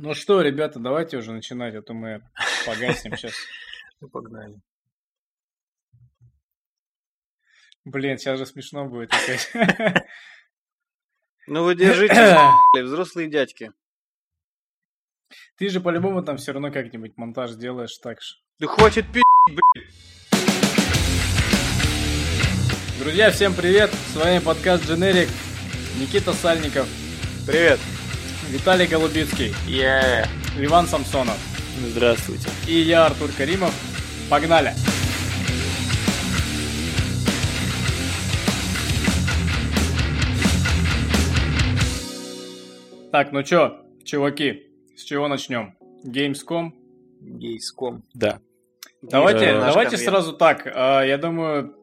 Ну что, ребята, давайте уже начинать, а то мы погасим сейчас. Ну, погнали. Блин, сейчас же смешно будет опять. Ну вы держитесь, бля, взрослые дядьки. Ты же по-любому там все равно как-нибудь монтаж делаешь так же. Да хватит пи***, блядь. Друзья, всем привет! С вами подкаст Generic. Никита Сальников, Привет. Виталий Голубицкий, Yeah. Иван Самсонов Здравствуйте. и я, Артур Каримов. Погнали! Так, ну чё, чуваки, с чего начнем? Gamescom? Гейском. Да. Давайте, Э, давайте конвент. сразу так. а, Я думаю,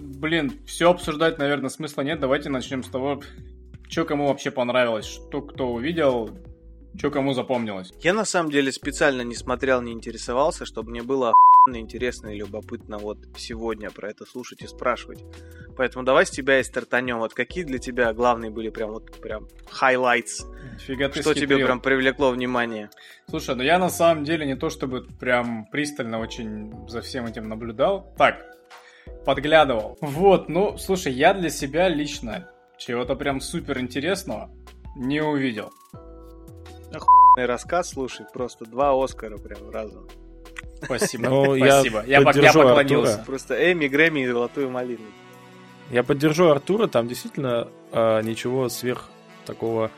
блин, все обсуждать, наверное, смысла нет. Давайте начнем с того, что кому вообще понравилось, что кто увидел, что кому запомнилось. Я на самом деле специально не смотрел, не интересовался, чтобы мне было интересно и любопытно вот сегодня про это слушать и спрашивать. Поэтому давай с тебя и стартанем. Вот какие для тебя главные были прям вот прям highlights? Фига ты Что тебе схитрил. прям привлекло внимание? Слушай, ну я на самом деле не то чтобы прям пристально очень за всем этим наблюдал. Так, подглядывал. Вот, ну, слушай, я для себя лично чего-то прям супер интересного не увидел. И рассказ, слушай, просто два Оскара прям разом. Спасибо. Ну, я Спасибо. Я, я поддержу поклонился. Артура. Просто Эми, Грэмми и Золотую малину. Я поддержу Артура, там действительно а, ничего сверх такого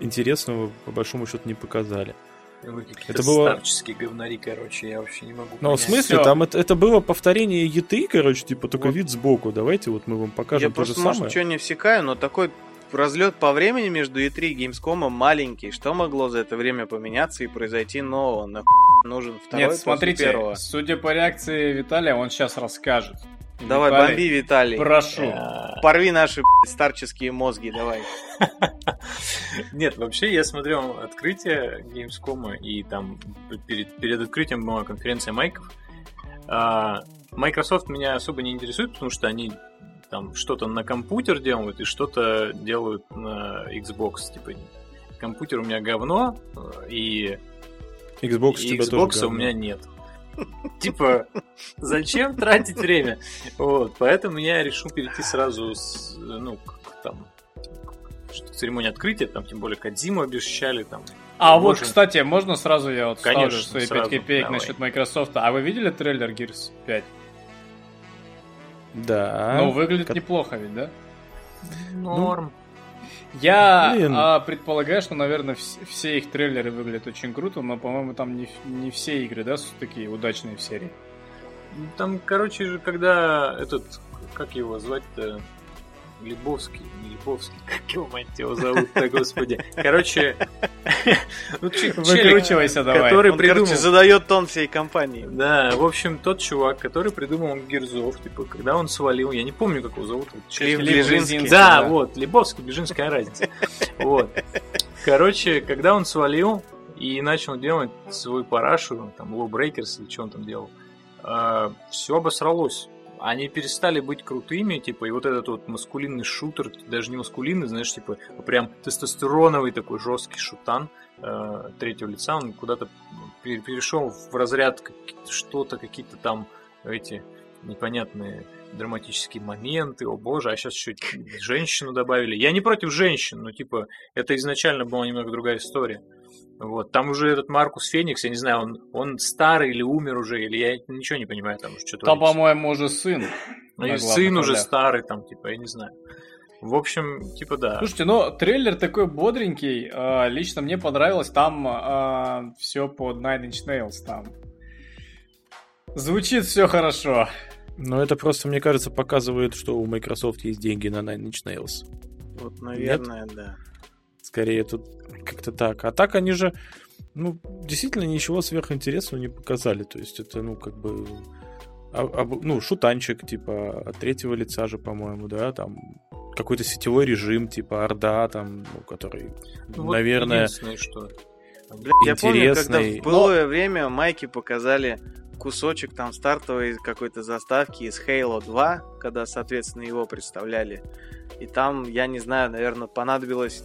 интересного по большому счету не показали. Это было- старческие говнари, короче, я вообще не могу Но в смысле, Всё. там это, это было повторение еты, короче, типа только Вот. вид сбоку. Давайте вот мы вам покажем Я то же просто, может, самое. что не всекаю, но такой разлет по времени между E3 и Gamescom маленький. Что могло за это время поменяться и произойти нового? Нахуй нужен второй Нет, смотрите, первого? судя по реакции Виталия, он сейчас расскажет. Давай, Виталий, бомби, Виталий. Прошу. А, Порви наши старческие мозги, давай. Нет, вообще я смотрел открытие Gamescom, и там перед, перед открытием была конференция майков. А, Microsoft меня особо не интересует, потому что они там что-то на компьютер делают и что-то делают на Xbox. Типа, компьютер у меня говно, э, и Xbox у и Xbox у меня нет. Типа, зачем тратить время? Вот, поэтому я решил перейти сразу с, ну, к, там, что церемония открытия, там, тем более Кадзиму обещали, там. А вот, Можно? кстати, можно сразу я вот ставлю Конечно, свои 5 сразу, копеек давай. насчет Microsoft. А вы видели трейлер Gears 5? Да. ну, выглядит Как- неплохо ведь, да? Норм. Я Блин. а, предполагаю, что, наверное, вс- все их трейлеры выглядят очень круто, но, по-моему, там не, не все игры, да, такие удачные в серии. Там, короче, же, когда этот, как его звать-то, Лебовский, не Лебовский, как его, мать его, зовут-то, господи. Короче, ну, Выкручивайся давай. который Он, придумал... короче, задает тон всей компании. Да, в общем, тот чувак, который придумал Герзов, типа, когда он свалил, я не помню, как его зовут. вот, Лев Ближинский. Да, да. вот, Лебовский, Бежинская разница. Вот. Короче, когда он свалил и начал делать свой парашу, там, Low Breakers или что он там делал, все обосралось. Они перестали быть крутыми, типа, и вот этот вот маскулинный шутер, даже не маскулинный, знаешь, типа, прям тестостероновый такой жесткий шутан э, третьего лица, он куда-то пе- перешел в разряд что-то, какие-то там эти непонятные драматические моменты, о боже, а сейчас еще женщину добавили. Я не против женщин, но типа это изначально была немного другая история. Вот. Там уже этот Маркус Феникс, я не знаю, он, он старый или умер уже, или я ничего не понимаю, там уже что-то. Там, по-моему, уже сын. Ну и сын уже ролях. старый, там, типа, я не знаю. В общем, типа, да. Слушайте, ну, трейлер такой бодренький. а, лично мне понравилось. Там все по Nine Inch Nails. Там звучит все хорошо. Но это просто, мне кажется, показывает, что у Microsoft есть деньги на Nine Inch Nails. Вот, наверное, да. Скорее тут как-то так. А так они же, ну, действительно ничего сверхинтересного не показали. То есть это, ну, как бы... а- об- ну, шутанчик, типа, от третьего лица же, по-моему, да, там какой-то сетевой режим, типа Орда, там, ну, который, Ну, вот наверное, единственное, что... Бля, я помню, когда в былое время Майки показали кусочек там стартовой какой-то заставки из Halo 2, когда, соответственно, его представляли. И там, я не знаю, наверное, понадобилось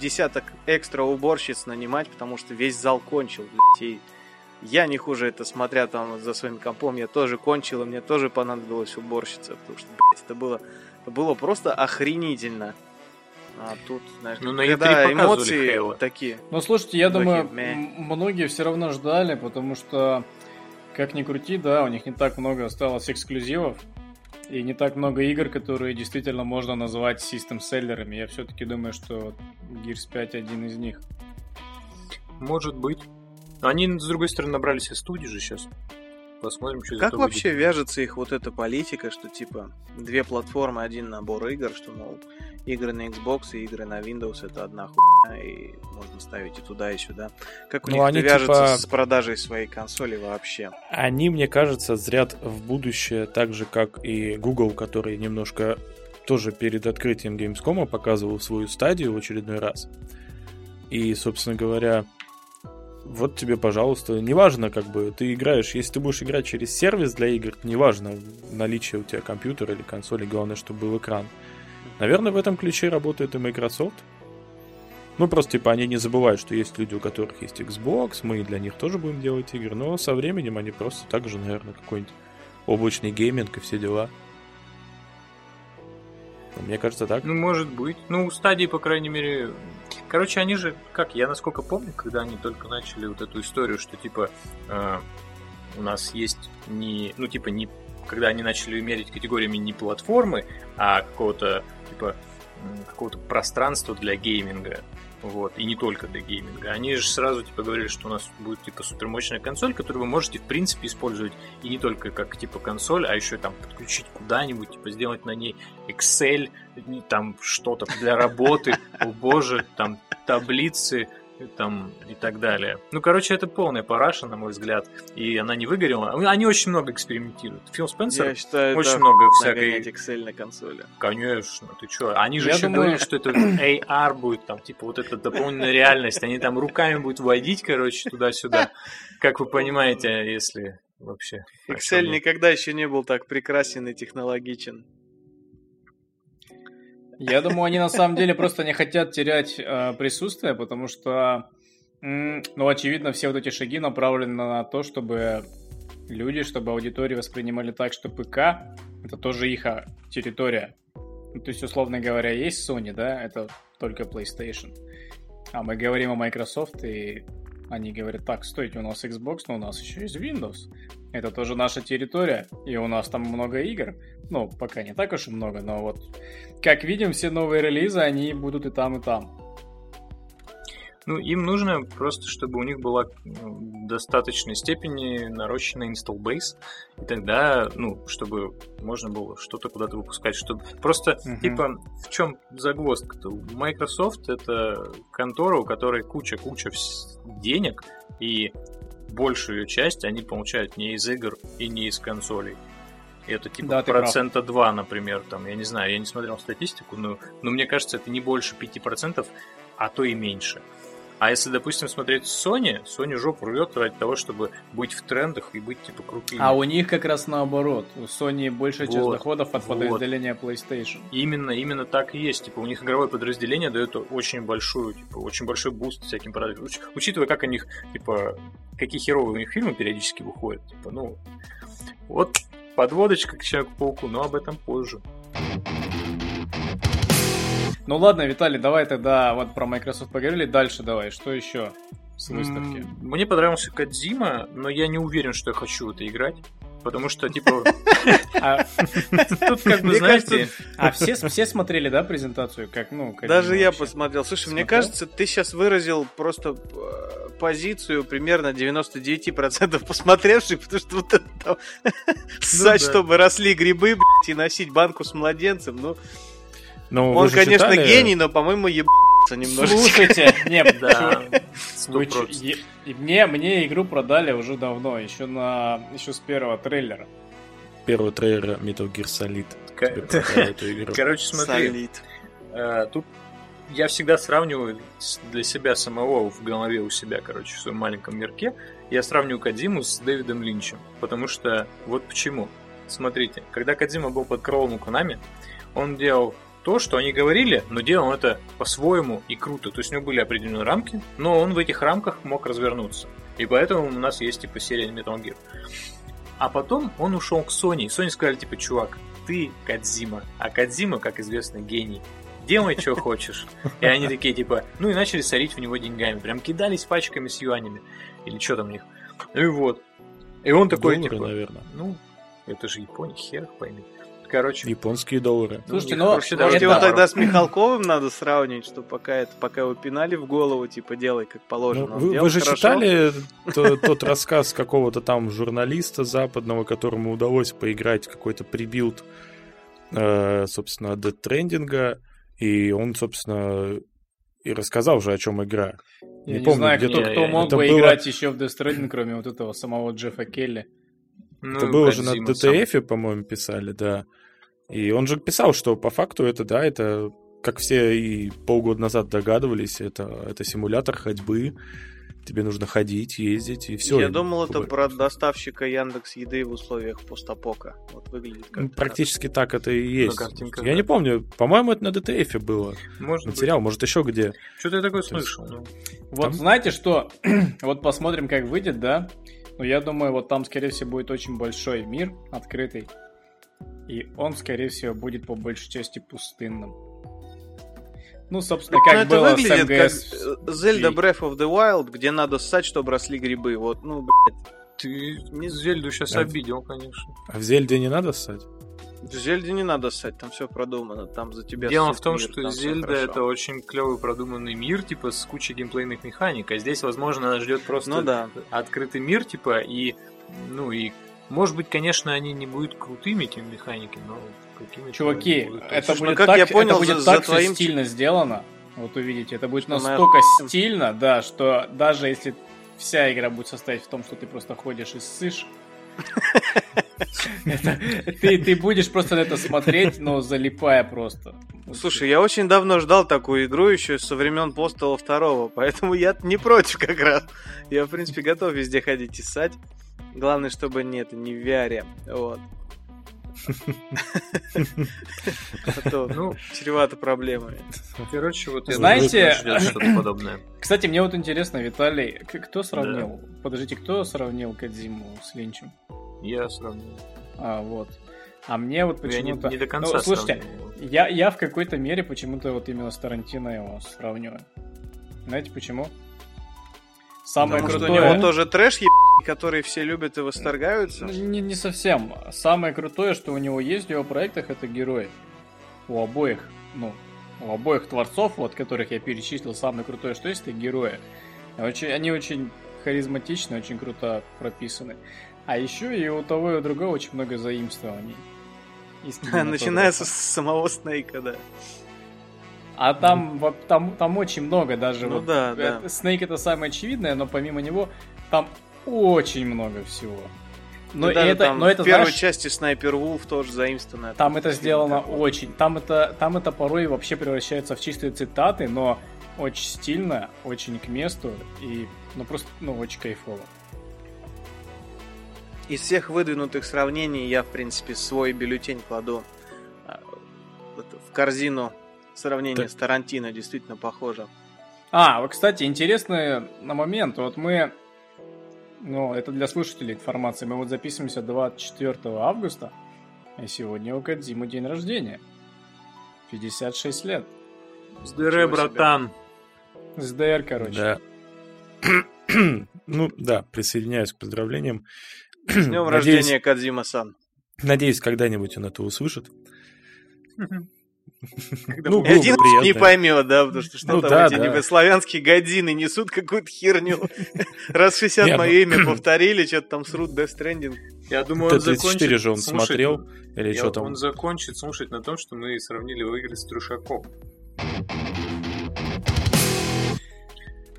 десяток экстра уборщиц нанимать, потому что весь зал кончил, блядь, и я не хуже это, смотря там за своим компом, я тоже кончил, и мне тоже понадобилась уборщица, потому что, блядь, это было, это было просто охренительно. А тут, знаешь, Ну, на когда E3 показывали эмоции Halo. такие. Ну, слушайте, я думаю, мeh. м- многие все равно ждали, потому что, как ни крути, да, у них не так много осталось эксклюзивов, и не так много игр, которые действительно можно назвать систем-селлерами. Я все-таки думаю, что Gears 5 один из них. Может быть. Они, с другой стороны, набрали себе студии же сейчас. Посмотрим, что из Как вообще выйдет. вяжется их вот эта политика, что типа две платформы, один набор игр, что, мол, игры на Xbox и игры на Windows это одна хуйня, и можно ставить и туда, и сюда. Как у Ну, них они, это вяжется типа- с продажей своей консоли вообще? Они, мне кажется, зрят в будущее, так же, как и Google, который немножко тоже перед открытием Gamescom показывал свою стадию в очередной раз. И, собственно говоря, вот тебе, пожалуйста, неважно, как бы ты играешь, если ты будешь играть через сервис для игр, неважно, наличие у тебя компьютера или консоли, главное, чтобы был экран. Наверное, в этом ключе работает и Microsoft. Ну, просто, типа, они не забывают, что есть люди, у которых есть Xbox, мы для них тоже будем делать игры, но со временем они просто так же, наверное, какой-нибудь облачный гейминг и все дела. Ну, Мне кажется, так. Ну, может быть. Ну, у Stadia, по крайней мере... Короче, они же, как я насколько помню, когда они только начали вот эту историю, что, типа, э, у нас есть не... Ну, типа, не... Когда они начали мерить категориями не платформы, а какого-то, типа, какого-то пространства для гейминга. Вот, и не только для гейминга. Они же сразу типа говорили, что у нас будет типа супермощная консоль, которую вы можете в принципе использовать и не только как типа консоль, а еще там подключить куда-нибудь, типа сделать на ней Excel, там что-то для работы, о боже, там таблицы, и там и так далее. Ну, короче, это полная параша, на мой взгляд, и она не выгорела. Они очень много экспериментируют. Фил Спенсер Я считаю, очень это много всякой Excel на консоли. Конечно, ты чё? Они же Я еще думаю- говорили, что это AR будет, там, типа, вот эта дополненная реальность. Они там руками будут водить, короче, туда-сюда. Как вы понимаете, если вообще... Excel никогда еще не был так прекрасен и технологичен. Я думаю, они на самом деле просто не хотят терять э, присутствие, потому что, ну, очевидно, все вот эти шаги направлены на то, чтобы люди, чтобы аудитории воспринимали так, что ПК это тоже их а, территория. Ну, то есть, условно говоря, есть Sony, да, это только PlayStation. А мы говорим о Microsoft, и они говорят, так, стойте, у нас Xbox, но у нас еще есть Windows. Это тоже наша территория, и у нас там много игр. Ну, пока не так уж и много, но вот как видим, все новые релизы, они будут и там, и там. Ну, им нужно просто, чтобы у них была в достаточной степени нарощенная install base, и тогда, ну, чтобы можно было что-то куда-то выпускать, чтобы просто, Мгм. типа, в чем загвоздка-то? Microsoft это контора, у которой куча-куча денег, и большую ее часть они получают не из игр и не из консолей. И это типа Да, ты прав. процента 2, например, там, я не знаю, я не смотрел статистику, но, но мне кажется, это не больше 5%, а то и меньше. А если, допустим, смотреть Sony, Sony жопу рвет ради того, чтобы быть в трендах и быть, типа, крутыми. А у них как раз наоборот. У Sony большая часть Вот, доходов от вот. подразделения PlayStation. Именно, именно так и есть. Типа, у них игровое подразделение дает очень большую, типа, очень большой буст всяким продажам. Уч- учитывая, как у них, типа, какие херовые у них фильмы периодически выходят. Типа, ну, вот подводочка к Человеку-пауку, но об этом позже. Ну ладно, Виталий, давай тогда вот про Microsoft поговорили. Дальше давай, что еще с выставки? Мне понравился Кадзима, но я не уверен, что я хочу это играть. Потому что, типа, А, тут как бы, знаете, а все, все смотрели, да, презентацию? Как, ну, Даже я посмотрел. Слушай, мне кажется, ты сейчас выразил просто э, позицию примерно 99% посмотревших, потому что вот это там ссать, да. чтобы росли грибы, и носить банку с младенцем. Ну, Ну, вы он, конечно, читали- гений, но, по-моему, ебаться немножечко. Слушайте, нет, да, Вы чё, 100%. е- и мне, мне игру продали уже давно, еще на еще с первого трейлера. Первый трейлер Metal Gear Solid. Короче, смотри. Э, Тут я всегда сравниваю для себя самого в голове у себя, короче, в своем маленьком мирке. Я сравниваю Кадзиму с Дэвидом Линчем. Потому что вот почему. Смотрите, когда Кадзима был под крылом у Konami, он делал то, что они говорили, но делал это по-своему и круто. То есть у него были определенные рамки, но он в этих рамках мог развернуться. И поэтому у нас есть типа серия Metal Gear. А потом он ушел к Sony. И Sony сказали, типа, чувак, ты Кадзима. А Кадзима, как известно, гений. Делай, что хочешь. И они такие, типа, ну и начали сорить в него деньгами. Прям кидались пачками с юанями. Или что там у них. Ну и вот. И он такой, Доллары, типа, наверное. ну, это же Япония, хер пойми. Короче, Японские доллары. Слушайте, у них, ну, Может, даже его это- тогда с Михалковым надо сравнивать, что пока это пока его пинали в голову, типа делай как Ну, положено. Он вы, вы же хорошо. читали то- тот рассказ какого-то там журналиста западного, которому удалось поиграть какой-то прибилд, э, собственно, Trending, и он, собственно, и рассказал же, о чем игра. Я не, помню, знаю, кто, кто мог бы было- играть еще в Death Stranding, кроме вот этого самого Джеффа Келли. ну, Это было же на. DTF, по-моему, писали, да. И он же писал, что по факту это, да, это, как все и полгода назад догадывались, это, это симулятор ходьбы. Тебе нужно ходить, ездить, и все. Я думал, это про доставщика Яндекс еды в условиях постапока. Вот выглядит как Практически так это и есть. картинках, Я да. не помню, по-моему, это на DTF было. Может быть. Материал, может, еще где. Что-то я такое То слышал. ну. Вот Там- знаете что? вот посмотрим, как выйдет, да? Но я думаю, вот там, скорее всего, будет очень большой мир, открытый. И он, скорее всего, будет по большей части пустынным. Ну, собственно, Ну, как это было с выглядит МГС. как Zelda Breath of the Wild, где надо ссать, чтобы росли грибы. Вот, ну, блядь. Ты Не- Зельду сейчас Да. обидел, конечно. А в Зельде не надо ссать? В Зельде не надо ссать, там все продумано, там за тебя Дело в том, мир, что Зельда это очень клевый продуманный мир, типа с кучей геймплейных механик. А здесь, возможно, нас ждет просто Ну да. открытый мир, типа, и ну и может быть, конечно, они не будут крутыми этими механиками, но какими Чуваки, это Слушай, ну будет как так, я понял, это будет за- за так всё твоим- стильно сделано. Вот увидите, это будет настолько охуем. стильно, да, что даже если вся игра будет состоять в том, что ты просто ходишь и ссышь, это- ты, ты будешь просто на это смотреть, но залипая просто. Слушай, я очень давно ждал такую игру еще со времен Постала второго, поэтому я не против как раз. Я, в принципе, готов везде ходить и ссать. Главное, чтобы не это не в VR. Вот. А то Ну, чревато проблемами. короче, вот Знаете- подобное. Кстати, мне вот интересно, Виталий, кто сравнил? Подождите, кто сравнил Кадзиму с Линчем? Я сравнил. А, вот. А мне вот Ну, Я не, почему-то... не до конца Ну, слушайте, сравнил. Я, я в какой-то мере почему-то вот именно с Тарантино его сравниваю. Знаете почему? Самое Потому что у крутое... него тоже трэш, ебаный, который все любят и восторгаются. Ну, Не, не совсем. Самое крутое, что у него есть в его проектах, это герои. У обоих, ну, у обоих творцов, вот, которых я перечислил, самое крутое, что есть, это герои. Очень, они очень харизматичны, очень круто прописаны. А еще и у того и у другого очень много заимствований. Начинается с самого Снейка, да. А там, во- там, там очень много даже. Ну вот, да, да. Снейк это самое очевидное, но помимо него там очень много всего. Но даже это, там но это в первой знаешь, части Снайпер Вулф тоже заимствовано. там это сделано такой. очень. Там это, там это порой вообще превращается в чистые цитаты, но очень стильно, очень к месту и ну просто ну очень кайфово. Из всех выдвинутых сравнений я, в принципе, свой бюллетень кладу а, вот в корзину сравнения Так. с Тарантино. Действительно похоже. А, вот, кстати, интересный на момент. Вот мы, ну, это для слушателей информация. Мы вот записываемся 24 августа, и сегодня у Кадзимы день рождения. 56 лет. Себе. братан. СДР, короче. Да. ну, да, присоединяюсь к поздравлениям. С днем Надеюсь- рождения, Кадзима-сан. Надеюсь, когда-нибудь он это услышит. Ну, один не поймет, да, потому что что Ну там да, эти славянские годины несут какую-то херню. Раз 60 Не, мое ну- имя повторили, что-то там срут Death Stranding. Я думаю, он Т-34 закончит же он слушать- смотрел, или Я- что там? Он закончит слушать на том, что мы сравнили его игры с Трушаком.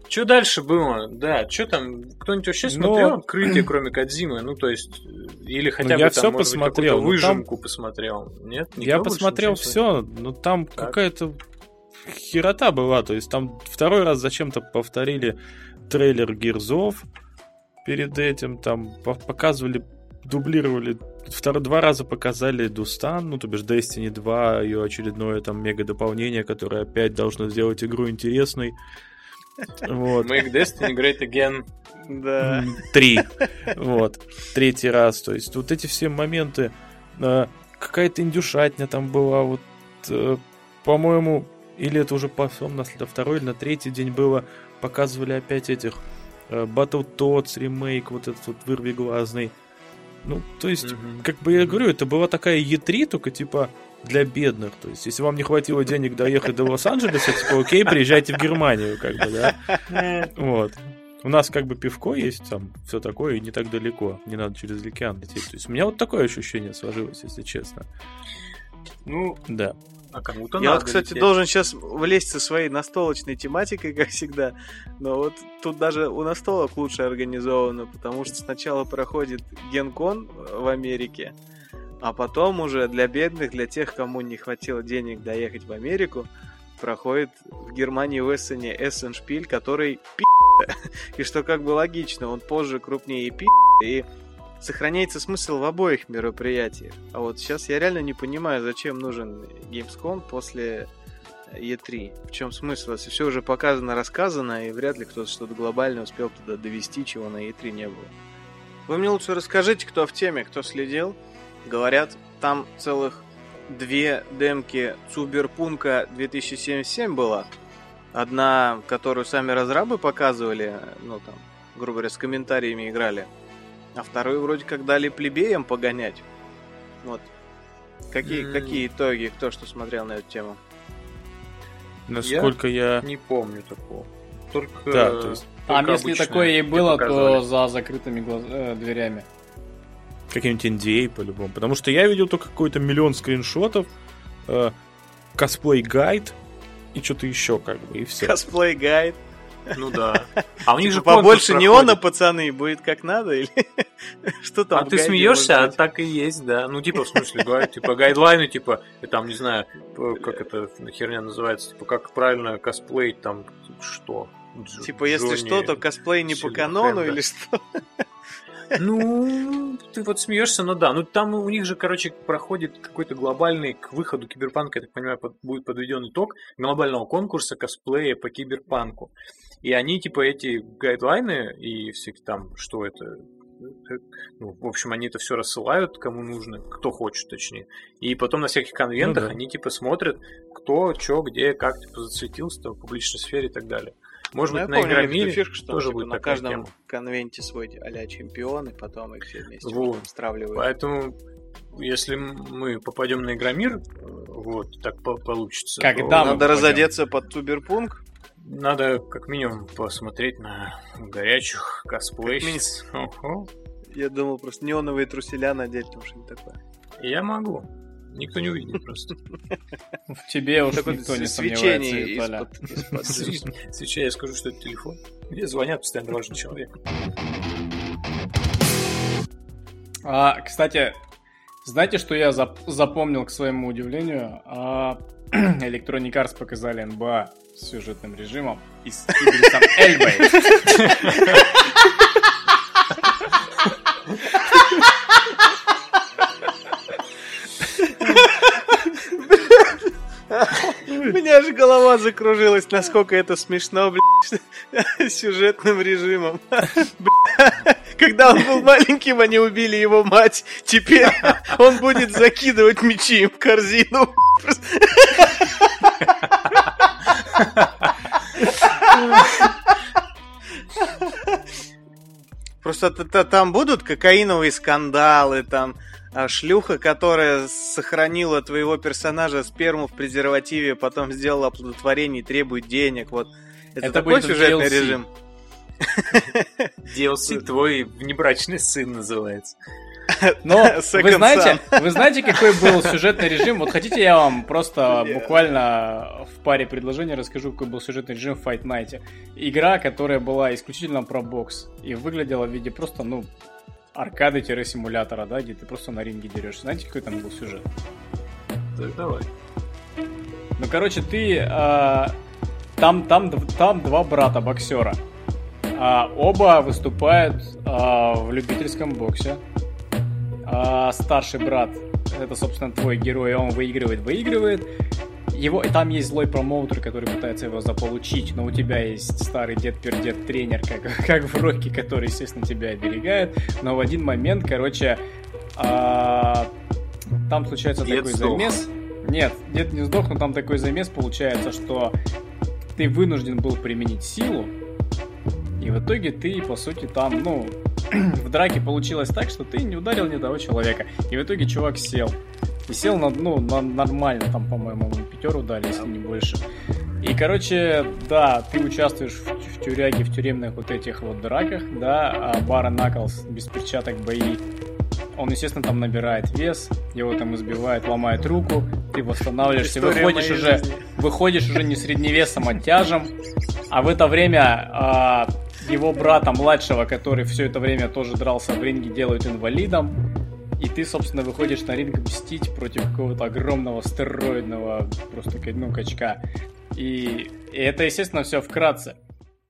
Что дальше было? Да, что там? Кто-нибудь вообще Ну, смотрел открытие, кроме Кадзимы? Ну, то есть, или хотя бы я там, всё может быть, посмотрел, какую-то ну, там- выжимку посмотрел. Нет? Никто Я посмотрел все, но там Так. какая-то херота была. То есть там второй раз зачем-то повторили трейлер Гирзов перед этим, там по- показывали, дублировали втор- два раза показали Дустан, ну, то бишь Destiny 2, ее очередное там мега-дополнение, которое опять должно сделать игру интересной. Вот. Make Destiny Great Again. Да. Три. Вот. Третий раз. То есть вот эти все моменты. э, Какая-то индюшатня там была. Вот, э, по-моему, или это уже потом, на на второй или на третий день было, показывали опять этих э, Battletoads ремейк, вот этот вот вырвиглазный. Ну, то есть, Мгм. как бы я говорю, это была такая Е3, только типа для бедных. То есть, если вам не хватило денег доехать до Лос-Анджелеса, типа, окей, приезжайте в Германию, как бы, да. Вот. У нас как бы пивко есть, там все такое, и не так далеко. Не надо через океан лететь. То есть у меня вот такое ощущение сложилось, если честно. Ну, Да. а кому-то Я надо вот, кстати, лететь. должен сейчас влезть со своей настолочной тематикой, как всегда. Но вот тут даже у настолок лучше организовано, потому что сначала проходит генкон в Америке, а потом уже для бедных, для тех, кому не хватило денег доехать в Америку, проходит в Германии в Эссене Эссеншпиль, который пи***. И что как бы логично, он позже крупнее пи***, и сохраняется смысл в обоих мероприятиях. А вот сейчас я реально не понимаю, зачем нужен Gamescom после E3. В чем смысл? Если все уже показано, рассказано, и вряд ли кто-то что-то глобальное успел туда довести, чего на E3 не было. Вы мне лучше расскажите, кто в теме, кто следил. Говорят, там целых две демки Цуберпунка 2077 было. Одна, которую сами разрабы показывали, ну там, грубо говоря, с комментариями играли. А вторую вроде как дали плебеям погонять. Вот. Какие, М. какие итоги, кто что смотрел на эту тему? Насколько я... Не помню такого. Только... Да, то есть- А только если обычное такое и было, то за закрытыми глаз- э, дверями. Каким-нибудь NDA по-любому. Потому что я видел только какой-то миллион скриншотов, э, косплей-гайд и что-то еще как бы, и все. Косплей гайд. Ну да. А у них же Типа, побольше конкурс неона, пацаны, будет как надо, или что там? А ты смеешься, а так и есть, да. Ну, типа, в смысле, гайд, типа, гайдлайны, типа, и там, не знаю, как это херня называется, типа, как правильно косплеить, там, что? Дж- Типа, если что, то косплей не по канону, или что? Ну, ты вот смеешься, но да. Ну, там у них же, короче, проходит какой-то глобальный к выходу киберпанка, я так понимаю, под- будет подведен итог глобального конкурса косплея по киберпанку. И они, типа, эти гайдлайны и всякие там, что это, э, ну, в общем, они это все рассылают, кому нужно, кто хочет, точнее. И потом на всяких конвентах Ну да. они, типа, смотрят, кто, что, где, как, типа, засветился в публичной сфере и так далее. Может Ну, быть, на Игромире эту фишку, что тоже типа, будет на такая каждом тема. конвенте свой а-ля чемпион, и потом их все вместе Вот. стравливают. Поэтому, если мы попадем на Игромир, вот, так по- получится. Когда Надо попадем. разодеться под Туберпунк. Надо как минимум посмотреть на горячих косплейщиц. Я думал, просто неоновые труселя надеть, там что-нибудь такое. Я могу. Никто не увидит просто. В тебе уж Такое никто не сомневается, свечение я скажу, что это телефон. Мне звонят постоянно важный человек. А, кстати, знаете, что я зап- запомнил к своему удивлению? А, Electronic Arts показали НБА с сюжетным режимом и с Эльбой. Меня же голова закружилась, насколько это смешно, блядь, сюжетным режимом. Когда он был маленьким, они убили его мать. Теперь он будет закидывать мячи им в корзину. Просто там будут кокаиновые скандалы, там шлюха, которая сохранила твоего персонажа сперму в презервативе, потом сделала оплодотворение и требует денег. Вот. Это, Это такой сюжетный DLC. режим. DLC твой внебрачный сын называется. Но вы знаете, вы знаете, какой был сюжетный режим? Вот хотите, я вам просто Нет. буквально в паре предложений расскажу, какой был сюжетный режим в Fight Night. Игра, которая была исключительно про бокс и выглядела в виде просто, ну, аркады-симулятора, да, где ты просто на ринге дерешься. Знаете, какой там был сюжет? Так, давай. Ну, короче, ты... а, там, там, там два брата боксера. А, оба выступают а, в любительском боксе. а старший брат, это, собственно, твой герой, он выигрывает, выигрывает. Его, и там есть злой промоутер, который пытается его заполучить, но у тебя есть старый дед-пердед тренер, как, как в Рокки, который, естественно, тебя оберегает. Но в один момент, короче, а, там случается Дед такой сдох. замес. Нет, дед не сдох, но там такой замес получается, что ты вынужден был применить силу, и в итоге ты, по сути, там, ну, в драке получилось так, что ты не ударил ни того человека. И в итоге чувак сел. И сел на, ну, на нормально, там, по-моему, пятеру дали, если не больше. И, короче, да, ты участвуешь в, в тюряге, в тюремных вот этих вот драках, да, а Бара Наклс без перчаток бои. Он, естественно, там набирает вес, его там избивает, ломает руку, ты восстанавливаешься, История выходишь уже, жизни. выходишь уже не средневесом, а тяжем, а в это время а, его брата младшего, который все это время тоже дрался в ринге, делают инвалидом. И ты, собственно, выходишь на ринг мстить против какого-то огромного стероидного просто ну, качка. И, и это, естественно, все вкратце.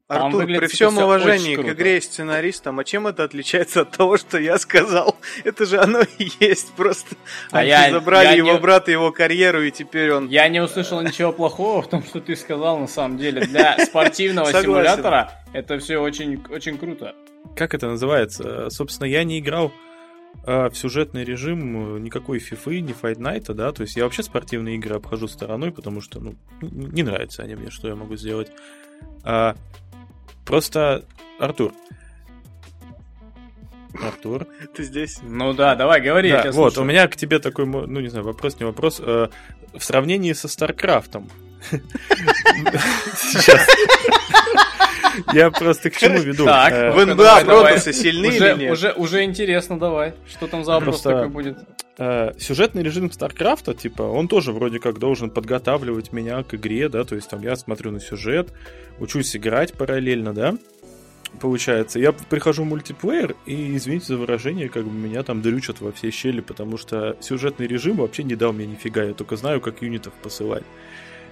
Там Артур, при всем уважении к игре и сценаристам, а чем это отличается от того, что я сказал? Это же оно и есть, просто А они я- забрали я его не- брата, его карьеру, и теперь он... Я не услышал ничего плохого в том, что ты сказал, на самом деле. Для спортивного симулятора это все очень, очень круто. Как это называется? Собственно, я не играл а, в сюжетный режим э, никакой фифы, ни Fight Night, да, то есть я вообще спортивные игры обхожу стороной, потому что, ну, не нравятся они мне, что я могу сделать. Просто, Артур, Артур, Ты здесь? Ну да, давай, говори, я да, вот, слушаю. у меня к тебе такой, ну, не знаю, вопрос, не вопрос, э, в сравнении со Старкрафтом. Сейчас. Я просто к чему веду? Так, В НБА. Протасы сильны уже, или нет? уже, интересно, давай. Что там за вопрос такой будет? э, сюжетный режим Старкрафта, типа, он тоже вроде как должен подготавливать меня к игре, да, то есть там я смотрю на сюжет, учусь играть параллельно, да, получается. Я прихожу в мультиплеер, и, извините за выражение, как бы меня там дрючат во все щели, потому что сюжетный режим вообще не дал мне нифига, я только знаю, как юнитов посылать.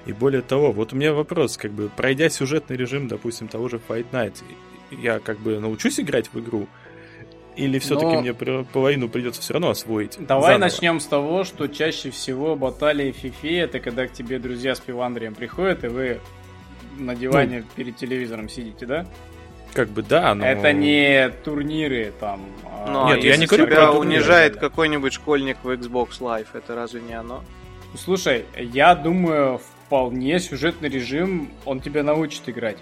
И более того, вот у меня вопрос, как бы, пройдя сюжетный режим, допустим, того же Fight Night, я как бы научусь играть в игру, или все-таки Но- мне половину придется все равно освоить? Давай заново? начнем с того, что чаще всего баталии в фифе это когда к тебе друзья с пивандрием приходят, и вы на диване Ну. перед телевизором сидите, да? Как бы да, но... Это не турниры там. а Ну, Нет, а я если не говорю тебя про турниры. унижает какой-нибудь школьник в Xbox Live, это разве не оно? Слушай, я думаю, вполне сюжетный режим, он тебя научит играть.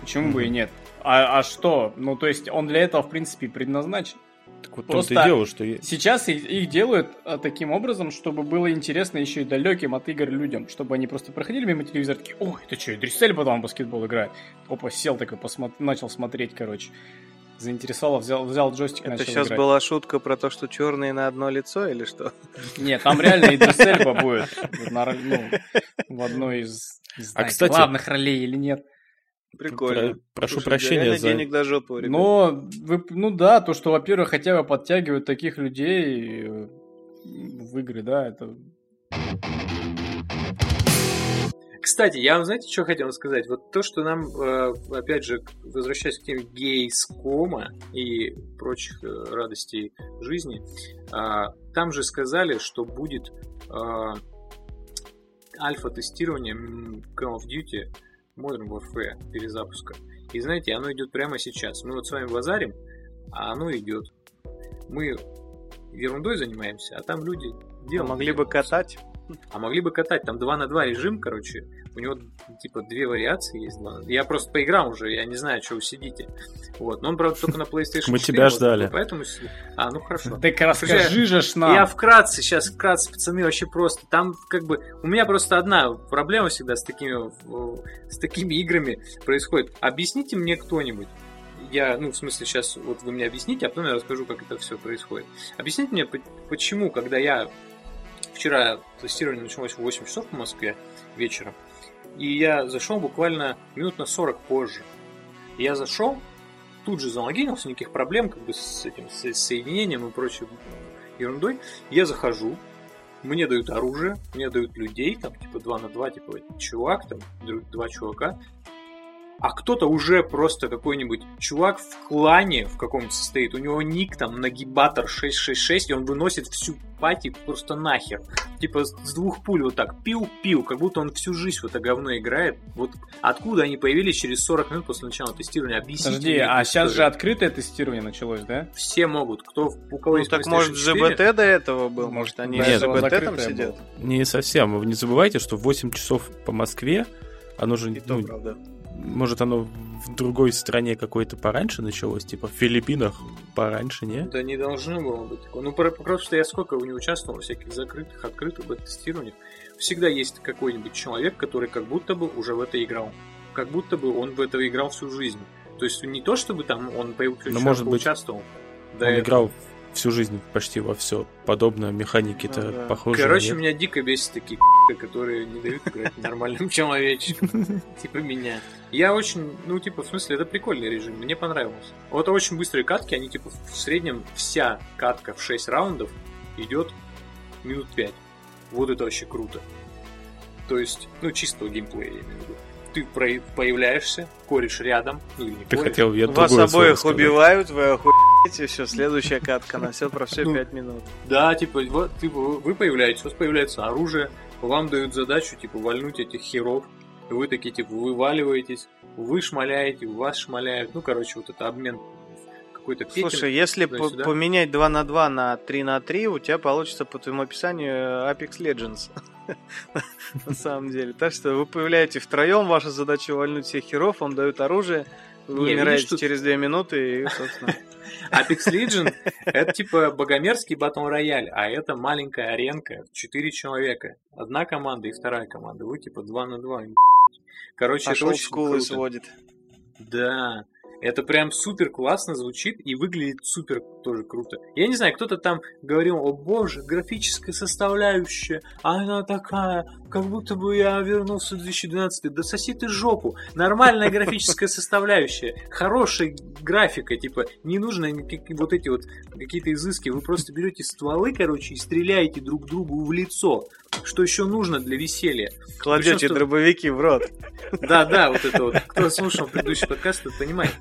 Почему бы и нет? А, а что? Ну, то есть, он для этого, в принципе, предназначен. Так вот Просто- и дело, что... Сейчас их, их делают а, таким образом, чтобы было интересно еще и далеким от игр людям, чтобы они просто проходили мимо телевизора, такие, ой, это что, Дриссель потом в баскетбол играет? Опа, сел такой, посмо- начал смотреть, короче. Заинтересовал, взял, взял джойстик, Это начал сейчас играть. была шутка про то, что черные на одно лицо или что? Нет, там реально Идрис Эльба будет ну, в одной из кстати- главных ролей или нет. Прикольно. Про- прошу Слушай, прощения за... денег до жопы, ребят. Но, вы, ну да, то, что, во-первых, хотя бы подтягивают таких людей э, в игры, да, это... Кстати, я вам знаете, что хотел сказать? Вот то, что нам, э, опять же, возвращаясь к теме гейскома и прочих э, радостей жизни, а, там же сказали, что будет а, альфа-тестирование Call of Duty Modern Warfare перезапуска. И знаете, оно идет прямо сейчас. Мы вот с вами базарим, а оно идет. Мы ерундой занимаемся, а там люди делом могли бы катать. А могли бы катать, там 2 на 2 режим, короче. У него типа две вариации есть. Я просто поиграл уже, я не знаю, что вы сидите. Вот. Но он, правда, только на PlayStation 4. Мы тебя ждали. Поэтому... А, ну хорошо. Так расскажи же нам. Я вкратце, сейчас вкратце, пацаны, вообще просто. Там как бы у меня просто одна проблема всегда с такими, с такими играми происходит. Объясните мне кто-нибудь. Я, ну, в смысле, сейчас вот вы мне объясните, а потом я расскажу, как это все происходит. Объясните мне, по- почему, когда я вчера тестирование началось в 8 часов по Москве вечером, и я зашел буквально минут на 40 позже. Я зашел, тут же залогинился, никаких проблем как бы с этим с соединением и прочей ерундой. Я захожу, мне дают оружие, мне дают людей, там, типа, 2 на 2, типа, чувак, там, два чувака. А кто-то уже просто какой-нибудь чувак в клане в каком-нибудь состоит, у него ник там нагибатор 666, и он выносит всю пати просто нахер. Типа с двух пуль вот так пил-пил, как будто он всю жизнь в это говно играет. Вот откуда они появились через 40 минут после начала тестирования? Объясните Подожди, мне а сейчас же открытое тестирование началось, да? Все могут, кто, у кого Ну есть так может 4, GBT до этого был, Может, они этого GBT там сидят. было. Не совсем. Вы не забывайте, что 8 часов по Москве, оно же, И то, ну, правда. Может, оно в другой стране какой-то пораньше началось, типа в Филиппинах пораньше, не? Да не должно было быть такого. Ну, про- просто я сколько не участвовал в всяких закрытых, открытых бета-тестированиях, всегда есть какой-нибудь человек, который как будто бы уже в это играл. Как будто бы он в это играл всю жизнь. То есть не то, чтобы там он по- Ну, может быть, поучаствовал. до Он этого. играл всю жизнь почти во все подобное, механики-то Ну да. похожи. Короче, нет? меня дико бесит такие которые не дают играть нормальным человечкам. Типа меня. Я очень, ну, типа, в смысле, это прикольный режим, мне понравилось. Вот очень быстрые катки, они, типа, в среднем вся катка в 6 раундов идет минут 5. Вот это вообще круто. То есть, ну, чистого геймплея, я имею в виду. Ты про- появляешься, кореш рядом, ну, или не Ты кореш. хотел я Вас обоих сказать. убивают, вы охуеете, все, следующая катка, на все про все Ну, 5 минут. Да, типа, вот, типа, вы появляетесь, у вас появляется оружие, вам дают задачу, типа, вальнуть этих херов, вы такие, типа, вываливаетесь, вы шмаляете, вас шмаляют, ну, короче, вот это обмен какой-то петель. Слушай, если по- поменять 2 на 2 на 3 на 3, у тебя получится по твоему описанию э, Apex Legends. На самом деле. Так что вы появляетесь втроем, ваша задача вальнуть всех херов, вам дают оружие, вы умираете через 2 минуты и, собственно... Apex Legends это типа богомерзкий батл рояль, а это маленькая аренка, 4 человека. Одна команда и вторая команда. Вы типа 2 на 2. Короче, Аж это очень круто. сводит. Да, это прям супер классно звучит и выглядит супер тоже круто. Я не знаю, кто-то там говорил, о боже, графическая составляющая, она такая, как будто бы я вернулся в 2012. Да соси ты жопу. Нормальная графическая составляющая, хорошая графика, типа, не нужно вот эти вот какие-то изыски. Вы просто берете стволы, короче, и стреляете друг другу в лицо. Что еще нужно для веселья? Кладете Причем, что- дробовики в рот. Да, да, вот это вот. Кто слушал предыдущий подкаст, тот понимает.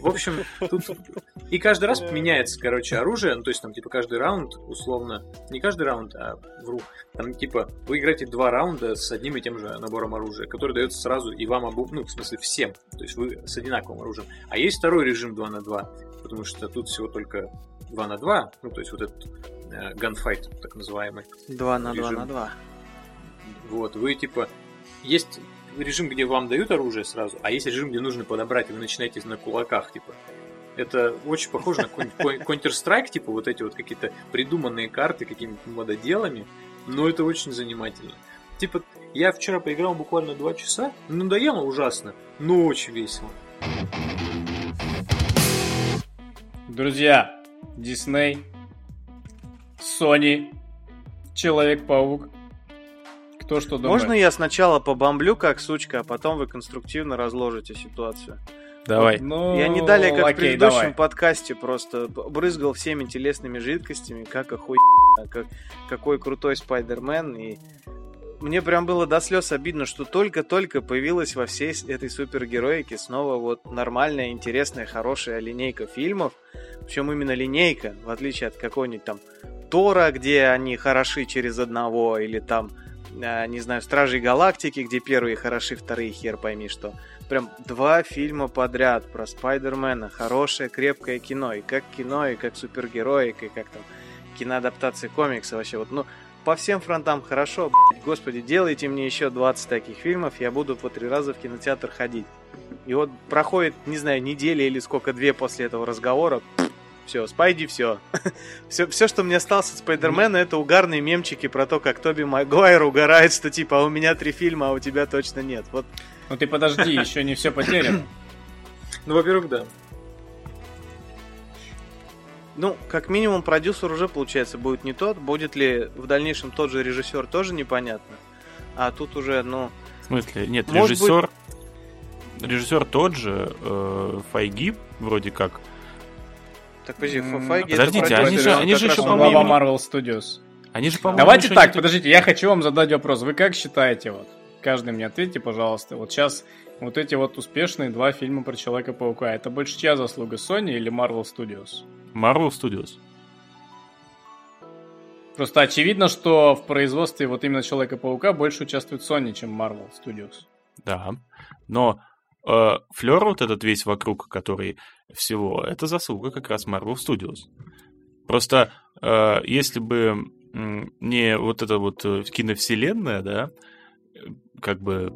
В общем, тут и каждый раз меняется, короче, оружие. Ну, то есть там, типа, каждый раунд, условно, не каждый раунд, а вру. Там, типа, вы играете два раунда с одним и тем же набором оружия, который дается сразу и вам обу... ну, в смысле, всем. То есть вы с одинаковым оружием. А есть второй режим 2 на 2, потому что тут всего только 2 на 2, ну, то есть вот этот э, gunfight, так называемый. 2 на 2 Режим. на 2. Вот, вы типа... Есть режим, где вам дают оружие сразу, а есть режим, где нужно подобрать, и вы начинаете на кулаках, типа. Это очень похоже на Counter-Strike, типа вот эти вот какие-то придуманные карты какими-то мододелами, но это очень занимательно. Типа, я вчера поиграл буквально два часа, надоело ужасно, но очень весело. Друзья, Дисней, Sony, Человек-паук. Кто что думает? Можно я сначала побомблю как сучка, а потом вы конструктивно разложите ситуацию? Давай. Ну, Я не далее, как в окей, предыдущем давай. подкасте, просто брызгал всеми телесными жидкостями, как охуенно, как, какой крутой Спайдермен. И мне прям было до слез обидно, что только-только появилась во всей этой супергероике снова вот нормальная, интересная, хорошая линейка фильмов. Причем именно линейка, в отличие от какой-нибудь там Тора, где они хороши через одного, или там, э, не знаю, Стражей Галактики, где первые хороши, вторые хер пойми что прям два фильма подряд про Спайдермена. Хорошее, крепкое кино. И как кино, и как супергероик, и как там киноадаптации комикса вообще. Вот, ну, по всем фронтам хорошо. блядь. Господи, делайте мне еще 20 таких фильмов, я буду по три раза в кинотеатр ходить. И вот проходит, не знаю, неделя или сколько, две после этого разговора. Все, Спайди, все. все. Все, что мне осталось от Спайдермена, это угарные мемчики про то, как Тоби Магуайр угорает, что типа, а у меня три фильма, а у тебя точно нет. Вот Ну ты подожди, еще не все потеряно. Ну, во-первых, да. Ну, как минимум, продюсер уже, получается, будет не тот. Будет ли в дальнейшем тот же режиссер, тоже непонятно. А тут уже, ну... В смысле? Нет, режиссер... Режиссер тот же, э, Файги, вроде как. Так, подожди, Файги подождите, это они же- они же еще, по-моему, Marvel Studios. Они же, по-моему, Давайте так, не- подождите, я хочу вам задать вопрос. Вы как считаете, вот, каждый мне ответьте, пожалуйста. Вот сейчас Вот эти вот успешные два фильма про Человека-паука. Это больше чья заслуга, Sony или Marvel Studios? Marvel Studios. Просто очевидно, что в производстве вот именно Человека-паука больше участвует Sony, чем Marvel Studios. Да. Но э, флер вот этот весь вокруг, который всего, это заслуга как раз Marvel Studios. Просто э, если бы не вот эта вот э, киновселенная, да, как бы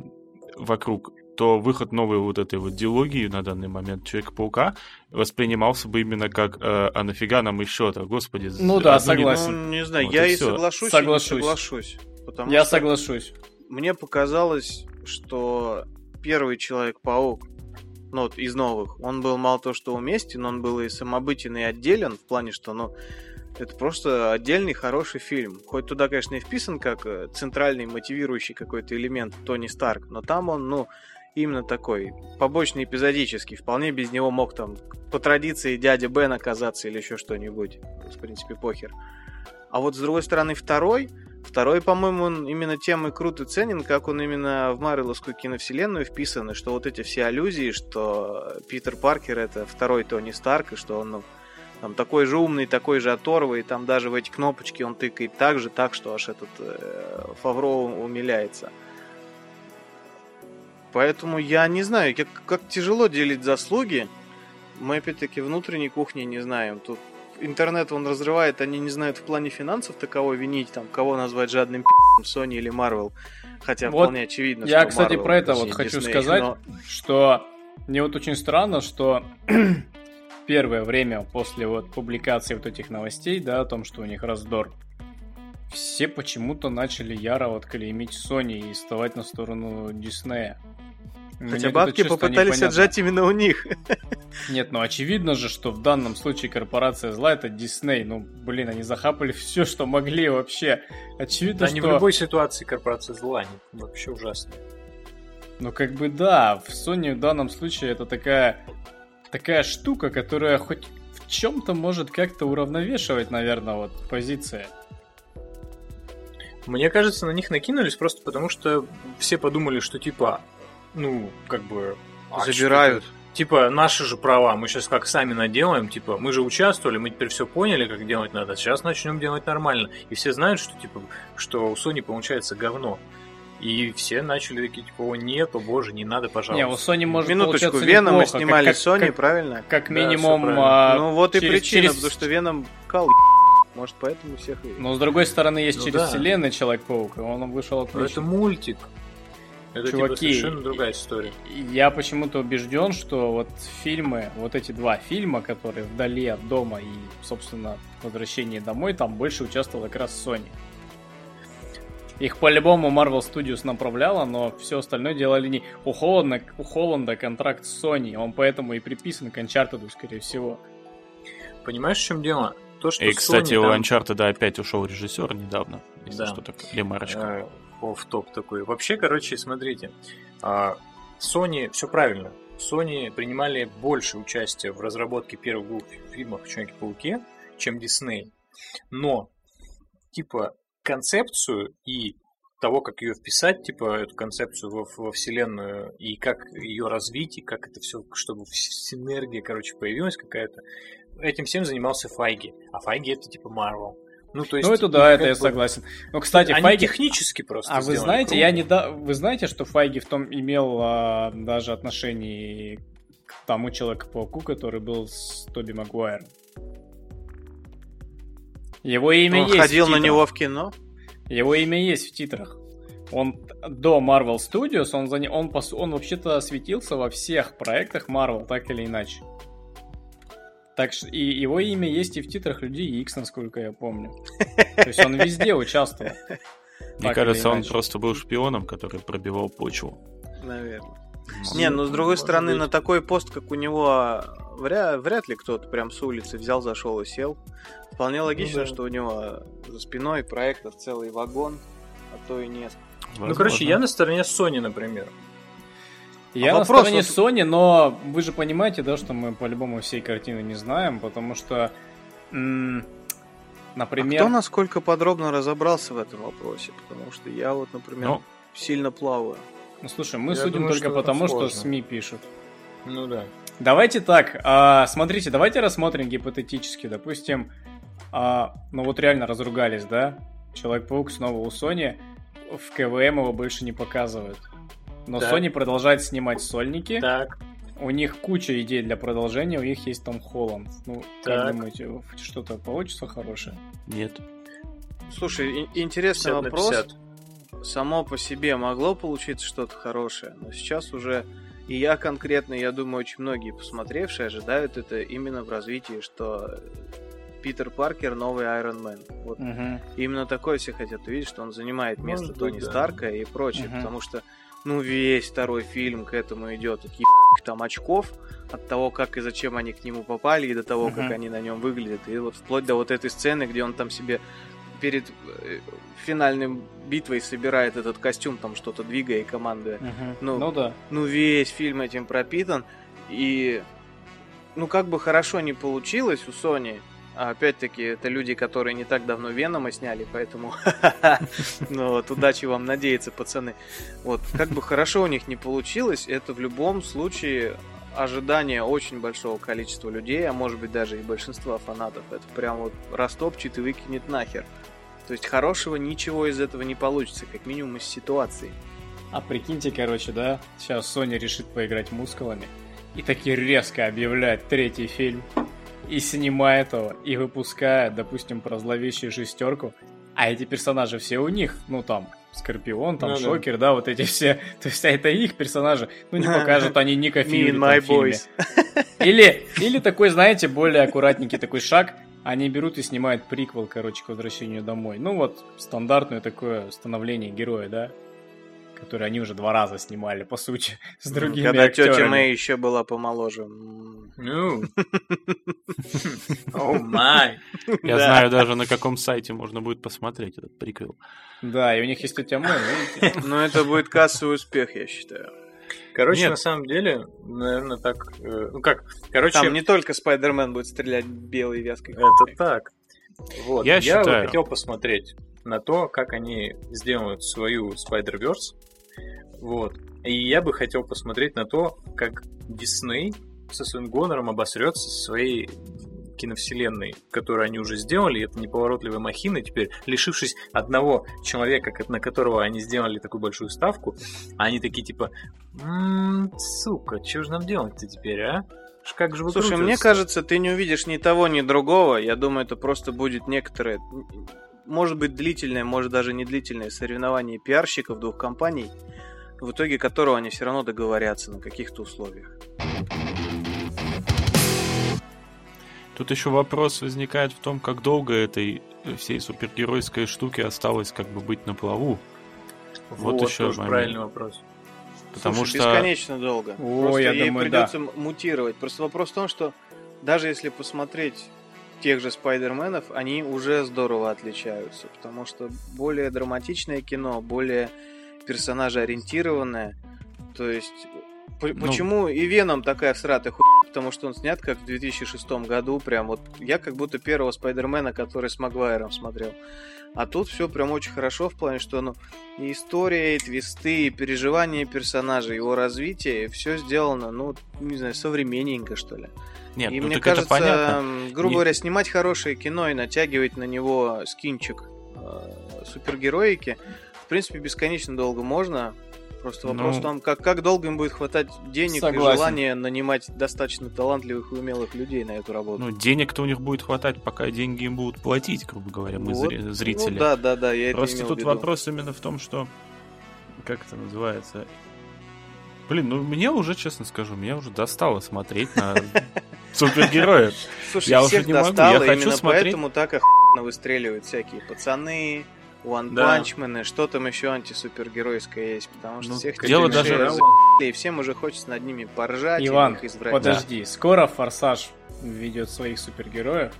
вокруг, то выход новой вот этой вот диалогии на данный момент Человека-паука воспринимался бы именно как э, «А нафига нам еще-то, господи?» Ну да, согласен. Ну, не знаю, вот я и, и соглашусь, соглашусь. и не соглашусь. Потому я соглашусь. Мне показалось, что первый Человек-паук, ну вот из новых, он был мало то, что уместен, он был и самобытен, и отделен, в плане, что, ну, это просто отдельный хороший фильм. Хоть туда, конечно, и вписан как э, центральный мотивирующий какой-то элемент Тони Старк, но там он, ну, именно такой побочный, эпизодический. Вполне без него мог там по традиции дядя Бен оказаться или еще что-нибудь. В принципе, похер. А вот с другой стороны, второй, второй, по-моему, он именно тем и крут и ценен, как он именно в Марвеловскую киновселенную вписан, и что вот эти все аллюзии, что Питер Паркер это второй Тони Старк, и что он ну, там такой же умный, такой же оторвый, там даже в эти кнопочки он тыкает так же, так, что аж этот э, Фавро умиляется. Поэтому я не знаю, как, как тяжело делить заслуги. Мы опять-таки внутренней кухни не знаем. Тут интернет он разрывает, они не знают в плане финансов таково винить, там, кого назвать жадным пи***м, Sony или Marvel. Хотя вот вполне очевидно, я, что кстати, Marvel, про это вот хочу Disney, сказать, но... что мне вот очень странно, что первое время после вот публикации вот этих новостей, да, о том, что у них раздор, все почему-то начали яро вот клеймить Sony и вставать на сторону Диснея. Хотя бабки попытались непонятно. отжать именно у них. Нет, ну очевидно же, что в данном случае корпорация зла это Дисней. Ну, блин, они захапали все, что могли вообще. Очевидно, да, что... не в любой ситуации корпорация зла, они вообще ужасно. Ну, как бы да, в Sony в данном случае это такая такая штука, которая хоть в чем-то может как-то уравновешивать, наверное, вот позиция. Мне кажется, на них накинулись просто потому, что все подумали, что типа, ну, как бы... А Забирают. Типа, наши же права, мы сейчас как сами наделаем, типа, мы же участвовали, мы теперь все поняли, как делать надо, сейчас начнем делать нормально. И все знают, что, типа, что у Sony получается говно. И все начали такие, типа, о нет, о боже, не надо, пожалуйста. Не, у Sony может Минуточку, Веном мы снимали как, Sony, как, правильно? Как минимум... Да, а, ну вот через, и причина, через... потому что Веном кал может, поэтому всех Но с другой стороны, есть ну, через да. вселенную Человек-паук, и он вышел отлично. это мультик. Это типа Чуваки, типа совершенно другая история. Я почему-то убежден, что вот фильмы, вот эти два фильма, которые вдали от дома и, собственно, возвращение домой, там больше участвовал как раз Sony. Их по-любому Marvel Studios направляла, но все остальное делали не... У Холланда, у Холланда контракт с Sony, он поэтому и приписан к Uncharted, скорее всего. Понимаешь, в чем дело? То, что и, кстати, Sony, у там... Uncharted опять ушел режиссер недавно, если да. что такое, ремарочка. Э, топ такой. Вообще, короче, смотрите, а, Sony, все правильно, Sony принимали больше участия в разработке первых двух фильмов Человеке-пауке, чем Disney. Но, типа, концепцию и того, как ее вписать, типа, эту концепцию во, во вселенную, и как ее развить, и как это все, чтобы синергия, короче, появилась какая-то, этим всем занимался Файги. А Файги это типа Марвел. Ну, то есть, ну, это да, это я согласен. Но, кстати, Они Файги... технически просто А вы знаете, круто. я не да... вы знаете, что Файги в том имел а, даже отношение к тому Человеку-пауку, который был с Тоби Магуайром? Его имя Он есть. ходил на него в кино? Его имя есть в титрах. Он до Marvel Studios, он, за... он, он вообще-то светился во всех проектах Marvel, так или иначе. Так что и его имя есть и в титрах Людей X, насколько я помню. То есть он везде участвовал. Мне кажется, он просто был шпионом, который пробивал почву. Наверное. Не, ну с другой стороны, на такой пост, как у него, вряд, вряд ли кто-то прям с улицы взял, зашел и сел. Вполне логично, ну, да. что у него за спиной проектов целый вагон, а то и несколько. Возможно. Ну, короче, я на стороне Sony, например. Я а на вопрос, стороне вот... Sony, но вы же понимаете, да, что мы по-любому всей картины не знаем, потому что, м- например... А кто насколько подробно разобрался в этом вопросе? Потому что я вот, например, ну, сильно плаваю. Ну слушай, мы Я судим думаю, только что потому, что. СМИ пишут. Ну да. Давайте так, а, смотрите, давайте рассмотрим гипотетически, допустим, а, ну вот реально разругались, да? Человек-паук снова у Sony, в КВМ его больше не показывают. Но Да. Sony продолжает снимать сольники, Так. у них куча идей для продолжения, у них есть Том Холланд. Ну, как Так. думаете, что-то получится хорошее? Нет. Слушай, интересный 50 на вопрос. 50. Само по себе могло получиться что-то хорошее, но сейчас уже и я конкретно, я думаю, очень многие посмотревшие ожидают это именно в развитии, что Питер Паркер новый Iron Man. Вот Мгм. именно такое все хотят увидеть, что он занимает место Может Тони быть, да. Старка и прочее, Мгм. потому что ну весь второй фильм к этому идет от там очков, от того, как и зачем они к нему попали, и до того, как Мгм. они на нем выглядят, и вот вплоть до вот этой сцены, где он там себе перед э, финальным битвой собирает этот костюм, там что-то двигая и командуя. Мгм. Ну, ну да. Ну, весь фильм этим пропитан, и ну, как бы хорошо не получилось у Sony, а опять-таки, это люди, которые не так давно Венома сняли, поэтому ну вот, удачи вам надеяться, пацаны. Вот, как бы хорошо у них не получилось, это в любом случае ожидание очень большого количества людей, а может быть даже и большинства фанатов. Это прям вот растопчет и выкинет нахер. То есть хорошего ничего из этого не получится, как минимум из ситуации. А прикиньте, короче, да, сейчас Sony решит поиграть мускулами и таки резко объявляет третий фильм и снимает его, и выпускает, допустим, про зловещую шестерку, а эти персонажи все у них, ну там, Скорпион, там Ну. Шокер, да, вот эти все, то есть а это их персонажи, ну не покажут они Ника Me Фьюри там в фильме. Или, или такой, знаете, более аккуратненький такой шаг, они берут и снимают приквел, короче, к возвращению домой. Ну вот, стандартное такое становление героя, да? Который они уже два раза снимали, по сути, с другими Когда тетя актерами. Мэй еще была помоложе. Ну. О май. Я знаю даже, на каком сайте можно будет посмотреть этот приквел. Да, и у них есть тетя Мэй, видите? Ну, это будет кассовый успех, я считаю. Короче, Нет. на самом деле, наверное, так... э, Ну как, короче, Там не только Спайдермен будет стрелять белой вязкой. это так. Вот. Я Я, бы считаю- хотел посмотреть на то, как они сделают свою Spider-Verse. Вот. И я бы хотел посмотреть на то, как Дисней со своим гонором обосрется со своей киновселенной, которую они уже сделали, это неповоротливая махина, теперь лишившись одного человека, на которого они сделали такую большую ставку, они такие типа, «М, сука, что же нам делать-то теперь, а? Как же Слушай, мне выкручиваться?» кажется, ты не увидишь ни того, ни другого. Я думаю, это просто будет некоторое, может быть, длительное, может даже не длительное соревнование пиарщиков двух компаний, в итоге которого они все равно договорятся на каких-то условиях. Тут еще вопрос возникает в том, как долго этой э, всей супергеройской штуки осталось как бы быть на плаву. Вот, Вот еще тоже момент. правильный вопрос. Потому Слушай, что... бесконечно долго. О, Просто я ей думаю, придется м- мутировать. Просто вопрос в том, что даже если посмотреть тех же Спайдерменов, они уже здорово отличаются, потому что более драматичное кино, более персонажи ориентированное. То есть по- Ну. почему и Веном такая всратая хуйня, потому что он снят как в 2006 году, прям вот я как будто первого Спайдермена, который с Магуайром смотрел. А тут все прям очень хорошо в плане, что ну, и история, и твисты, и переживания персонажа, его развитие, все сделано, ну, не знаю, современненько, что ли. Нет, и ну мне кажется, понятно. грубо Не- говоря, снимать хорошее кино и натягивать на него скинчик э, супергероики, принципе, бесконечно долго можно. Просто вопрос Ну, в том, как, как долго им будет хватать денег Согласен. и желания нанимать достаточно талантливых и умелых людей на эту работу. Ну, денег-то у них будет хватать, пока деньги им будут платить, грубо говоря, мы Вот. зри- зрители. Ну да, да, да, я Просто это имел тут в виду. вопрос именно в том, что... Как это называется? Блин, ну мне уже, честно скажу, меня уже достало смотреть на супергероев. Слушай, Я всех уже не могу, достало, я хочу именно смотреть- поэтому так охуенно выстреливают всякие пацаны, One Да. Punch Man, что там еще антисупергеройское есть, потому что Ну, всех дело клише даже- за***ли, и всем уже хочется над ними поржать, и Иван, их изврать. подожди, скоро Форсаж ведет своих супергероев.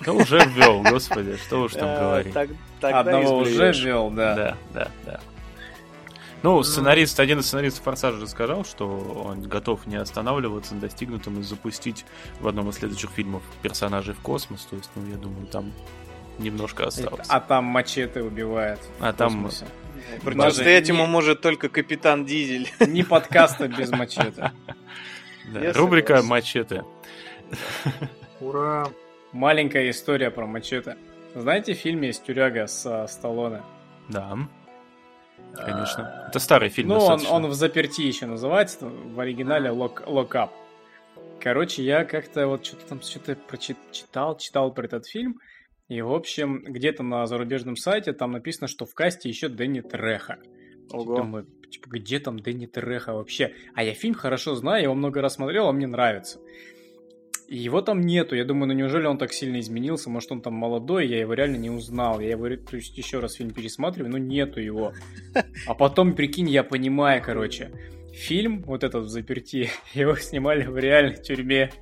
Да уже ввел, господи, что уж там Э, говорить. Одного уже изблюешь. вел, да. Да, да, да. Ну, сценарист, один из сценаристов Форсажа же сказал, что он готов не останавливаться на достигнутом и запустить в одном из следующих фильмов персонажей в космос. То есть, ну, я думаю, там немножко осталось. А там мачете убивает. А там. Противостоять не- ему может только капитан Дизель. Ни подкаста без мачете. Да, Рубрика согласен. «Мачете». Ура! Маленькая история про мачете. Знаете, в фильме есть тюряга с а, Сталлоне? Да, конечно. Это старый фильм Ну, он, он в заперти еще называется, в оригинале Lock, Lock Up. Короче, я как-то вот что-то там что-то прочитал, читал про этот фильм. И, в общем, где-то на зарубежном сайте там написано, что в касте еще Дэнни Треха. Ого. Думаю, типа, где там Дэнни Треха вообще? А я фильм хорошо знаю, я его много раз смотрел, он мне нравится. И его там нету. Я думаю, ну неужели он так сильно изменился? Может, он там молодой, я его реально не узнал. Я его, то есть, еще раз фильм пересматриваю, но нету его. А потом, прикинь, я понимаю, короче. Фильм, вот этот в заперти, его снимали в реальной тюрьме.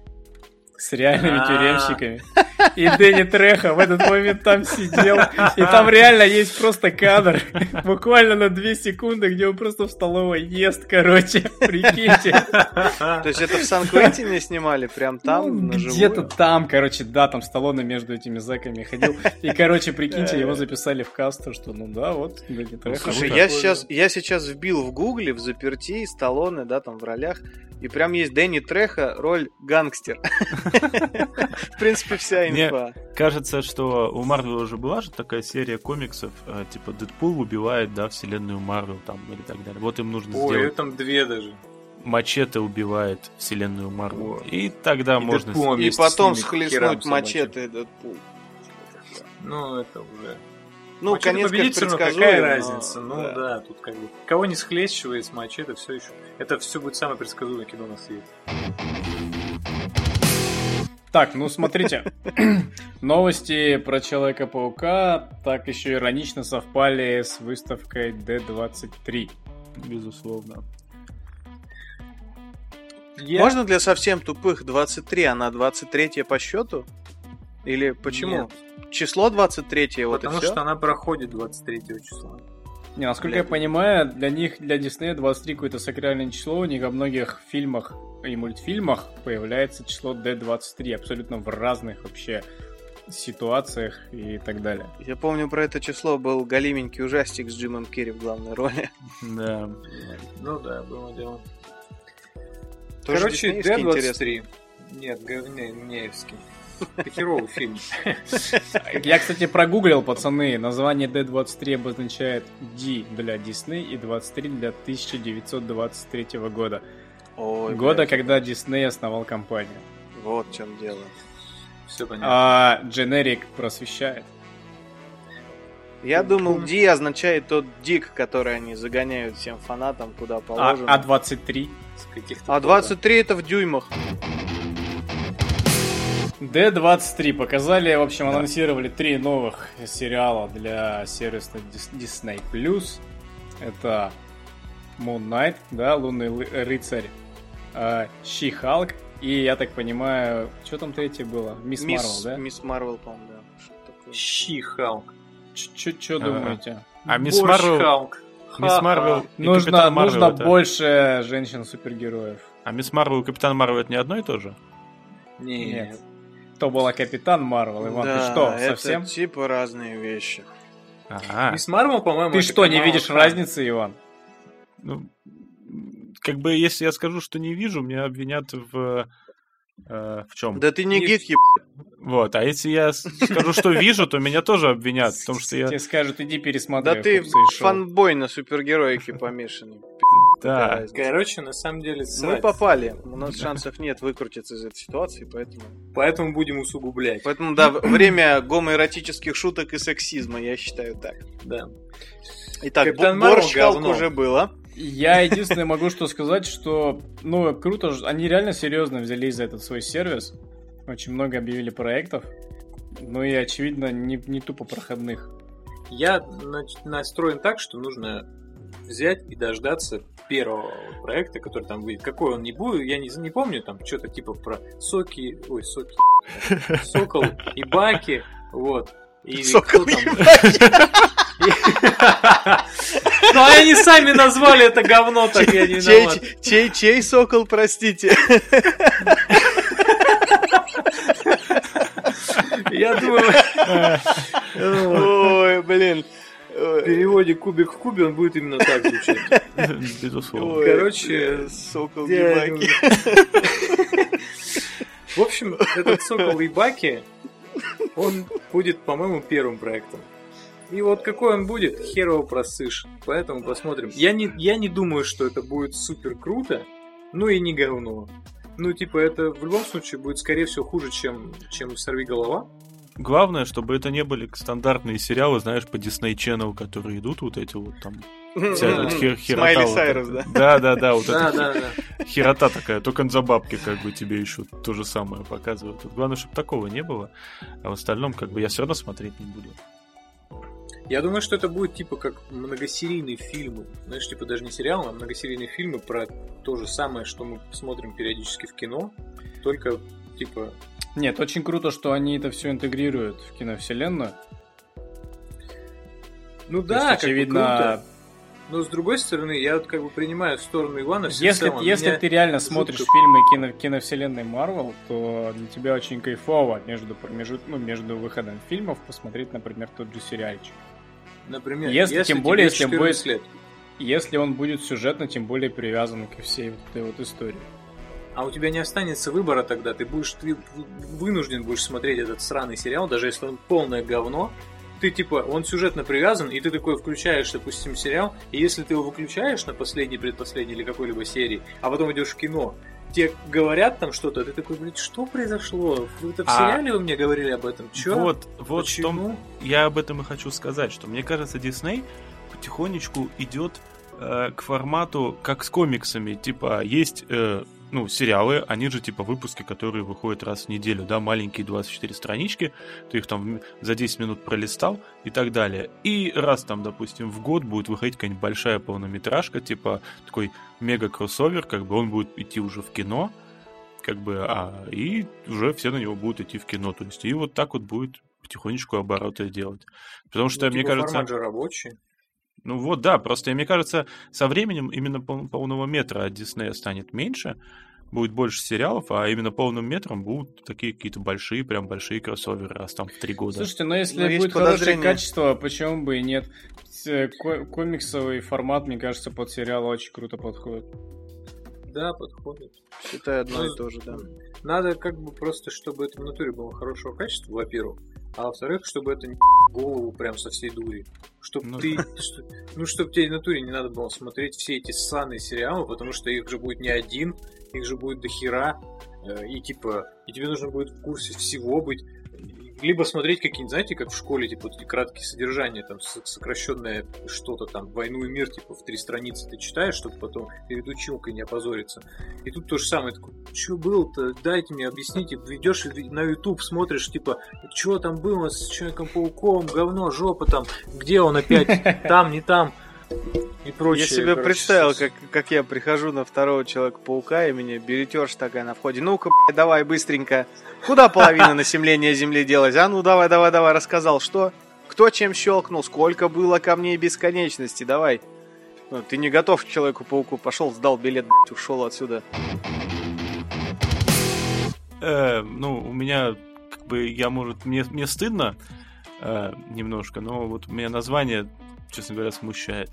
С реальными А. тюремщиками. И Дэнни Треха в этот момент там сидел. И там реально есть просто кадр, буквально на 2 секунды, где он просто в столовой ест, короче. Прикиньте. То есть это в Сан-Квентине снимали? Прям там, Ну, наживую? Где-то там, короче, да, там Сталлоне между этими зэками ходил. И, короче, прикиньте, его записали в касту, что ну да, вот, Дэнни Треха. Слушай, я сейчас, я сейчас вбил в гугле, в заперти, Сталлоне, да, там в ролях, и прям есть Дэнни Треха, роль гангстер. В принципе, вся Не. инфа. Кажется, что у Марвела уже была же такая серия комиксов, э, типа Дэдпул убивает, да, вселенную Марвел там или так далее. Вот им нужно Ой, сделать там две даже. Мачете убивает вселенную Марвел. И тогда И можно... Дэдпул И потом с схлестнуть мачете Дэдпул. Ну, это уже... Ну, Мачете конец, победит конечно, равно, какая но- разница? Ну да. да. тут как бы... Кого не схлещивает с мачете, все еще... Это все будет самое предсказуемое кино на свете. Так, ну смотрите. Новости про Человека-паука так еще иронично совпали с выставкой D23. Безусловно. Я- Можно для совсем тупых 23, она 23 по счету? Или почему? Нет, Число 23 вот потому и все? что она проходит 23 числа. Не, насколько Для- я понимаю, для них, для Диснея 23 какое-то сакральное число. У них во многих фильмах и мультфильмах появляется число D23 абсолютно в разных вообще ситуациях и так далее. Я помню, про это число был голименький ужастик с Джимом Керри в главной роли. Да. Ну да, было дело. Короче, диснеевский, интересно. D23. Нет, говне, неевский. Это херовый фильм. Я, кстати, прогуглил, пацаны. Название D23 обозначает D для Дисней и 23 для 1923 года. Ой, года, блядь, когда Дисней основал компанию. Вот в чем дело. Все понятно. А Дженерик просвещает. Я думал, Ди означает тот дик, который они загоняют всем фанатам, куда А, положено. а 23? С каких-то А 23 это в дюймах. D23 показали, в общем, анонсировали три новых сериала для сервиса Disney+. Это Moon Knight, да, Лунный рыцарь, She-Hulk и, я так понимаю, что там третье было? Мисс Марвел, да? Мисс Марвел, по-моему, да. Что такое? She-Hulk. Что А. думаете? А Мисс Марвел... Мисс. Марвел Нужно, нужно больше женщин-супергероев. А Мисс Марвел и Капитан Марвел это не одно и то же? Нет. Нет. То была Капитан Марвел, Иван, да, ты что, это совсем? типа разные вещи. Ага. Мисс Марвел, по-моему, Ты что, не видишь Хан. разницы, Иван? Ну, как бы, если я скажу, что не вижу, меня обвинят в... э, в чем? Да ты не Не- гик, еб... Вот, а если я скажу, что вижу, то меня тоже обвинят в том, что я... Тебе скажут, иди Да пересмотри. ты «Хопса и шоу». фанбой на супергероике помешанный. Да, Короче, на самом деле, Мы срать. попали. У нас шансов нет выкрутиться из этой ситуации, поэтому... Поэтому будем усугублять. Поэтому, да, время гомоэротических шуток и сексизма, я считаю так. Да. Итак, Капитан бо- борщ уже было. Я единственное могу что сказать, что, ну, круто, они реально серьезно взялись за этот свой сервис. Очень много объявили проектов. Ну и, очевидно, не, не тупо проходных. Я настроен так, что нужно взять и дождаться первого проекта, который там выйдет. Какой он не будет, я не, не помню, там что-то типа про соки, ой, соки, сокол и баки, вот. И Сокол кто там? Ну, они сами назвали это говно, так я не виноват. чей, чей сокол, простите? Я думаю, Ой, блин. В переводе кубик в кубе, он будет именно так звучать. Безусловно. Короче, сокол Я ебаки. В общем, этот Сокол Ибаки, он будет, по-моему, первым проектом. И вот какой он будет, хер его просышь. Поэтому посмотрим. Я не, я не думаю, что это будет супер круто, ну и не говно. Ну, типа, это в любом случае будет, скорее всего, хуже, чем, чем «Сорви голова». Главное, чтобы это не были стандартные сериалы, знаешь, по Disney Channel, которые идут, вот эти вот там. Хер- Смайли Сайрус, да? Да, да, да, вот Да, эта да, да. херота такая, только за бабки как бы тебе еще то же самое показывают. Вот Главное, чтобы такого не было, а в остальном как бы я все равно смотреть не буду. Я думаю, что это будет типа как многосерийные фильмы. Знаешь, типа даже не сериалы, а многосерийные фильмы про то же самое, что мы смотрим периодически в кино. Только типа Нет, очень круто, что они это все интегрируют в киновселенную. Ну То да, есть, как бы очевидно, круто. Но с другой стороны, я вот как бы принимаю в сторону Ивана если, всецело. если ты реально жутко- смотришь фильмы кино, киновселенной Марвел, то для тебя очень кайфово между, между, ну, между выходом фильмов посмотреть, например, тот же сериальчик. Например, Если- тем более, если 14 будет- лет. Если он будет сюжетно, тем более привязан ко всей вот этой вот истории. А у тебя не останется выбора тогда, ты будешь ты вынужден будешь смотреть этот сраный сериал, даже если он полное говно. Ты типа, он сюжетно привязан, и ты такой включаешь, допустим, сериал, и если ты его выключаешь на последней, предпоследней или какой-либо серии, а потом идешь в кино, тебе говорят там что-то, ты такой, блядь, что произошло? Вы это в А- сериале вы мне говорили об этом? Чё? Вот, вот в том, Почему? я об этом и хочу сказать, что мне кажется, Дисней потихонечку идет э, к формату, как с комиксами. Типа, есть э, ну, сериалы, они же типа выпуски, которые выходят раз в неделю, да, маленькие 24 странички, ты их там за 10 минут пролистал и так далее. И раз там, допустим, в год будет выходить какая-нибудь большая полнометражка, типа такой мега-кроссовер, как бы он будет идти уже в кино, как бы, а, и уже все на него будут идти в кино, то есть, и вот так вот будет потихонечку обороты делать. Потому что, Ну, мне типа, кажется... формат же рабочий. Ну вот, да, просто мне кажется, со временем именно пол- полного метра от Диснея станет меньше, будет больше сериалов, а именно полным метром будут такие какие-то большие, прям большие кроссоверы, раз там в три года. Слушайте, но если Ну, есть будет хорошее качество, почему бы и нет? Ко- Комиксовый формат, мне кажется, под сериал очень круто подходит. Да, подходит. Считай одно Ну, и то же, да. Надо как бы просто, чтобы это в натуре было хорошего качества, во-первых. А во-вторых, чтобы это не голову прям со всей дури. Чтоб Ну ты, что- ну, чтобы тебе в натуре не надо было смотреть все эти ссаные сериалы, потому что их же будет не один, их же будет до хера. э, И типа, и тебе нужно будет в курсе всего быть. Либо смотреть какие-нибудь, знаете, как в школе, типа, вот эти краткие содержания, там, сокращенное что-то там, «Войну и мир», типа, в три страницы ты читаешь, чтобы потом перед училкой не опозориться. И тут то же самое, такой, что было-то, дайте мне, объясните, идешь на YouTube, смотришь, типа, что там было с Человеком-пауком, говно, жопа там, где он опять, там, не там, и прочее. Я себе короче, представил, как, как я прихожу на второго Человека-паука, и мне билетерша такая на входе. Ну-ка, давай быстренько. Куда половина населения Земли делась? А ну давай, давай, давай, рассказал, что? Кто чем щелкнул? Сколько было камней бесконечности? Давай. Ну, ты не готов к Человеку-пауку. Пошел, сдал билет, ушел отсюда. Э, ну, у меня, как бы, я, может, мне, мне стыдно э, немножко, но вот у меня название, честно говоря, смущает.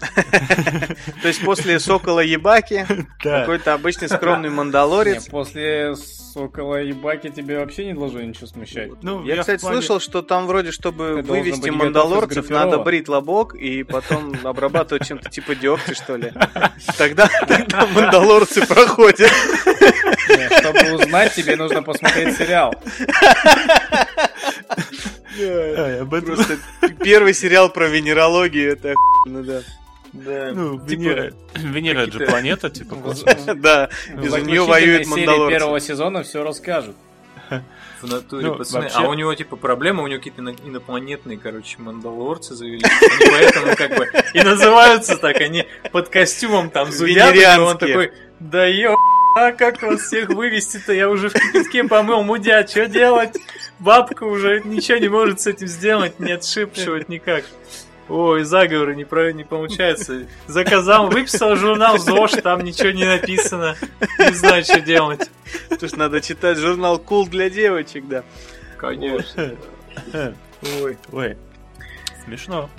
То есть после Сокола Ебаки какой-то обычный скромный мандалорец. после Сокола и Баки тебе вообще не должно ничего смущать. Ну, Я, кстати, слышал, что там вроде, чтобы вывести мандалорцев, надо брить лобок и потом обрабатывать чем-то типа дегтя, что ли. Тогда, мандалорцы проходят. Чтобы узнать, тебе нужно посмотреть сериал. Просто первый сериал про венерологию, это охуенно, да. Да. Ну, Типа, Венера, Венера это же планета, типа. Да, из нее воюют серии мандалорцы. первого сезона все расскажут. В натуре, Ну, пацаны. вообще- А у него, типа, проблема, у него какие-то ино- инопланетные, короче, мандалорцы завелись. Они поэтому, как бы, и называются так, они под костюмом там зудят, и он такой, да ё, а как вас всех вывести-то? Я уже в кипятке помыл, мудя, что делать? Бабка уже ничего не может с этим сделать, не отшипшивать никак. Ой, заговоры не, про, не получается. Заказал, выписал журнал ЗОЖ, там ничего не написано. Не знаю, что делать. Потому что надо читать журнал Кул для девочек, да. Конечно. Ой. Ой, смешно.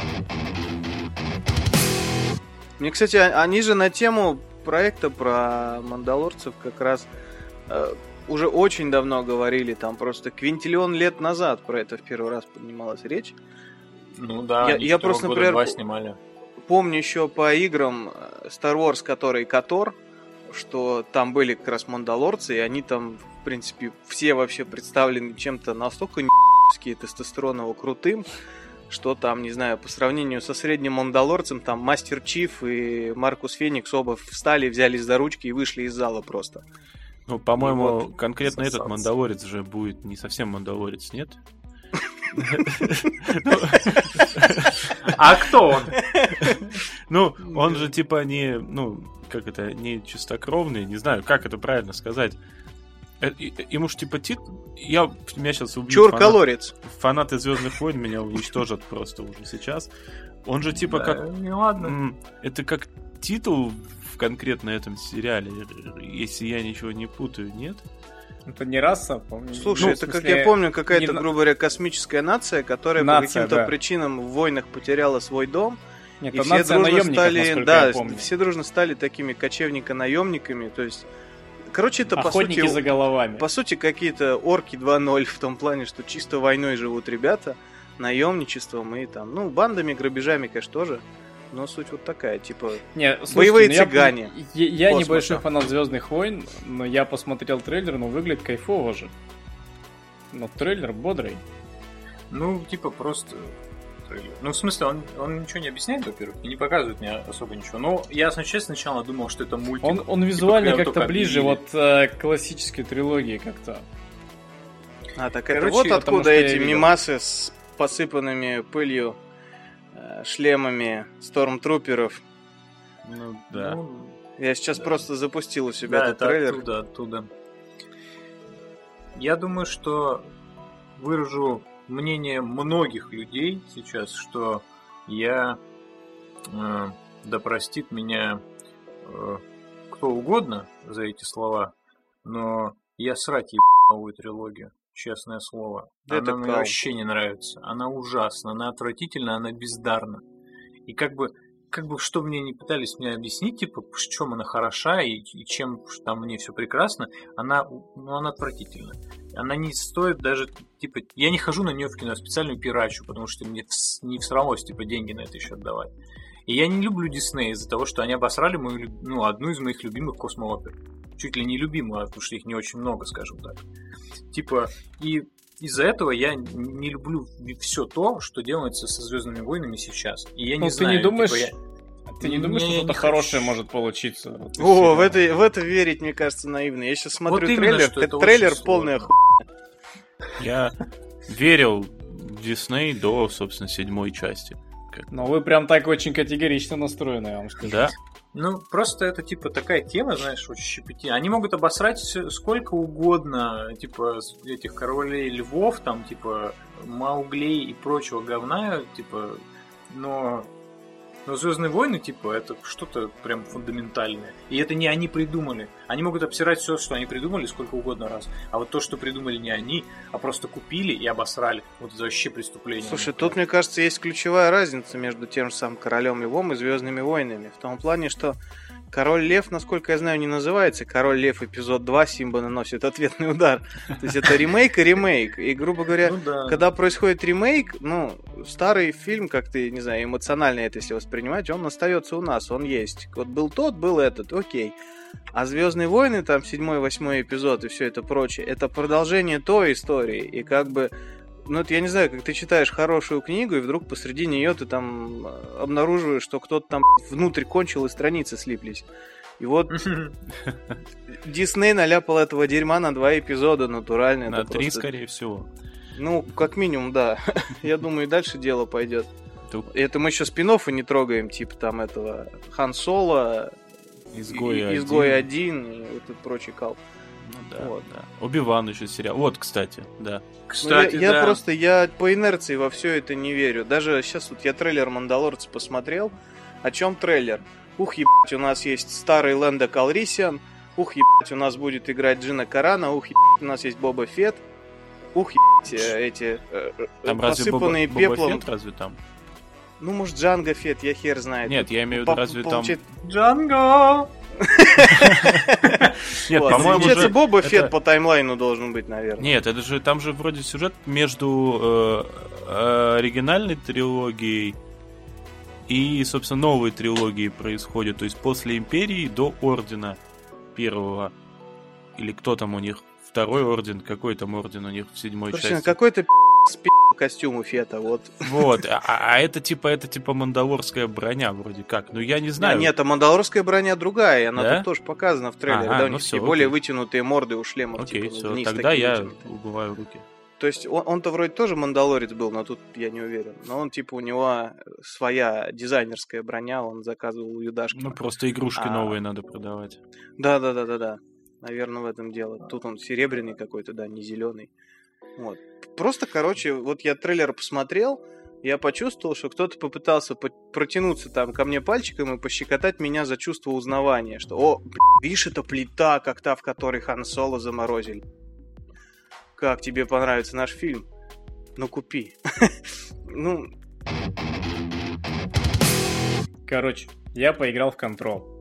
Мне, кстати, а- они же на тему проекта про мандалорцев как раз э, уже очень давно говорили, там просто квинтиллион лет назад про это в первый раз поднималась речь. Ну да, Я- они я просто, года например, два снимали. Помню еще по играм э, Star Wars, который Котор, что там были как раз мандалорцы, и они там, в принципе, все вообще представлены чем-то настолько не***ски тестостероново крутым, что там, не знаю, по сравнению со средним мандалорцем, там Мастер Чиф и Маркус Феникс оба встали, взялись за ручки и вышли из зала просто. Ну, по-моему, Вот, конкретно этот сосаться. мандалорец же будет не совсем мандалорец, нет? А кто он? Ну, он же типа не, ну, как это, не чистокровный, не знаю, как это правильно сказать. Э, и- Ему ж типа тит... Я, меня сейчас убьют Чур фанат- колорец. фанаты Звездных войн, меня уничтожат просто уже сейчас. Он же типа Да, как... Ну ладно. Это как титул в конкретно этом сериале, если я ничего не путаю, нет? Это не раса, помню. Слушай, Ну, это, как смысле, я помню, какая-то, не грубо говоря, космическая нация, которая по Нация, каким-то да. причинам в войнах потеряла свой дом, Нет, И все дружно стали, да, все дружно стали такими кочевника-наемниками, то есть, короче, это по Охотники сути, за головами. по сути какие-то орки 2.0 в том плане, что чисто войной живут ребята, наемничеством и там, ну, бандами, грабежами, конечно, тоже, но суть вот такая, типа, Не, слушайте, Боевые ну я- цыгане. Я, я Космоса. небольшой фанат Звездных войн, но я посмотрел трейлер, но выглядит кайфово же. Но трейлер бодрый. Ну, типа, просто трейлер. Ну, в смысле, он, он ничего не объясняет, во-первых, и не показывает мне особо ничего. Но я, честно, сначала думал, что это мультик. Он, он визуально прям как-то ближе объявили. вот э, к классической трилогии как-то. а так Короче, это вот откуда я эти мимасы с посыпанными пылью шлемами стормтруперов. Ну, да. Ну, Я сейчас Да. просто запустил у себя да, этот это трейлер. оттуда, оттуда. Я думаю, что выражу мнение многих людей сейчас, что я, э, да простит меня э, кто угодно за эти слова, но я срать еб новую трилогию, честное слово. Да она это мне вообще не нравится. Она ужасна, она отвратительна, она бездарна. И как бы как бы что мне не пытались мне объяснить, типа, в чем она хороша и, и чем там в ней все прекрасно, она, ну, она отвратительна. Она не стоит даже, типа, я не хожу на нее в кино, я специально пирачу, потому что мне вс- не всралось, типа, деньги на это еще отдавать. И я не люблю Дисней из-за того, что они обосрали мою, ну, одну из моих любимых космоопер. Чуть ли не любимую, потому что их не очень много, скажем так. Типа, и из-за этого я не люблю все то, что делается со Звездными войнами сейчас. И я Ну, не ты знаю, не думаешь, типа, я- Ты не думаешь, что что-то хорошее хочу. может получиться? Вот О, в это, в это верить, мне кажется, наивно. Я сейчас смотрю именно, трейлер, что это трейлер полная сложно. ху... Я верил в Дисней до, собственно, седьмой части. Как- Но вы прям так очень категорично настроены, я вам скажу. Да? Ну, просто это, типа, такая тема, знаешь, очень щепетильная. Они могут обосрать сколько угодно, типа, этих королей львов, там, типа, мауглей и прочего говна, типа, но... Но Звездные войны, типа, это что-то прям фундаментальное. И это не они придумали. Они могут обсирать все, что они придумали, сколько угодно раз. А вот то, что придумали не они, а просто купили и обосрали. Вот это вообще преступление. Слушай, тут, мне кажется, есть ключевая разница между тем же самым Королем Львом и Звездными войнами. В том плане, что Король Лев, насколько я знаю, не называется Король Лев эпизод 2 Симба наносит ответный удар. То есть это ремейк и ремейк. И, грубо говоря, Ну да. когда происходит ремейк, ну, старый фильм, как ты, не знаю, эмоционально это если воспринимать, он остается у нас, он есть. Вот был тот, был этот, окей. А Звездные войны, там, седьмой, восьмой эпизод и все это прочее, это продолжение той истории. И как бы, ну, это я не знаю, как ты читаешь хорошую книгу, и вдруг посреди нее ты там э, обнаруживаешь, что кто-то там внутрь кончил, и страницы слиплись. И вот Дисней наляпал этого дерьма на два эпизода натурально. На три, просто- скорее всего. Ну, как минимум, да. Я думаю, и дальше дело пойдет. Тут Это мы еще спин не трогаем, типа там этого Хан Соло, изгой и- один. Изгой один и вот этот прочий кал. Ну да, Вот. да. Оби-Ван еще сериал. Вот, кстати, да. Ну, Кстати, я, я да. просто, я по инерции во все это не верю. Даже сейчас вот я трейлер Мандалорца посмотрел. О чем трейлер? Ух, ебать, у нас есть старый Лэнда Калрисиан. Ух, ебать, у нас будет играть Джина Карана. Ух, ебать, у нас есть Боба Фет. Ух, ебать, э, эти э, э, Там разве Боба, посыпанные Боба пеплом. Фетт разве там? Ну, может, Джанго Фет, я хер знает. Нет, я имею в виду, разве там... Джанго! Нет, по-моему, Получается. Боба Фет по таймлайну должен быть, наверное. Нет, это же там же вроде сюжет между э, оригинальной трилогией и, собственно, новой трилогией происходит. То есть после Империи до Ордена первого. Или кто там у них? Второй орден, какой там орден у них в седьмой Слушай, части? какой-то спи костюм у Фета, вот. Вот, а, а это типа это типа мандалорская броня вроде как. Ну я не А, знаю. нет, а мандалорская броня другая, и она Да? тут тоже показана в трейлере, Ага, да, у ну них всё, такие более окей. вытянутые морды у шлемов, Окей, типа, все, вниз тогда я вытянутые. убываю руки. То есть он, он-то вроде тоже мандалорец был, но тут я не уверен. Но он типа у него своя дизайнерская броня, он заказывал у Юдашки. Ну просто игрушки А. новые надо продавать. Да, да, да, да, да. Наверное, в этом дело. Тут он серебряный какой-то, да, не зеленый. Вот. Просто, короче, вот я трейлер посмотрел, я почувствовал, что кто-то попытался по- протянуться там ко мне пальчиком и пощекотать меня за чувство узнавания, что, о, видишь, это плита, как та, в которой Хан Соло заморозили. Как тебе понравится наш фильм? Ну, купи. Ну, Короче, я поиграл в Control.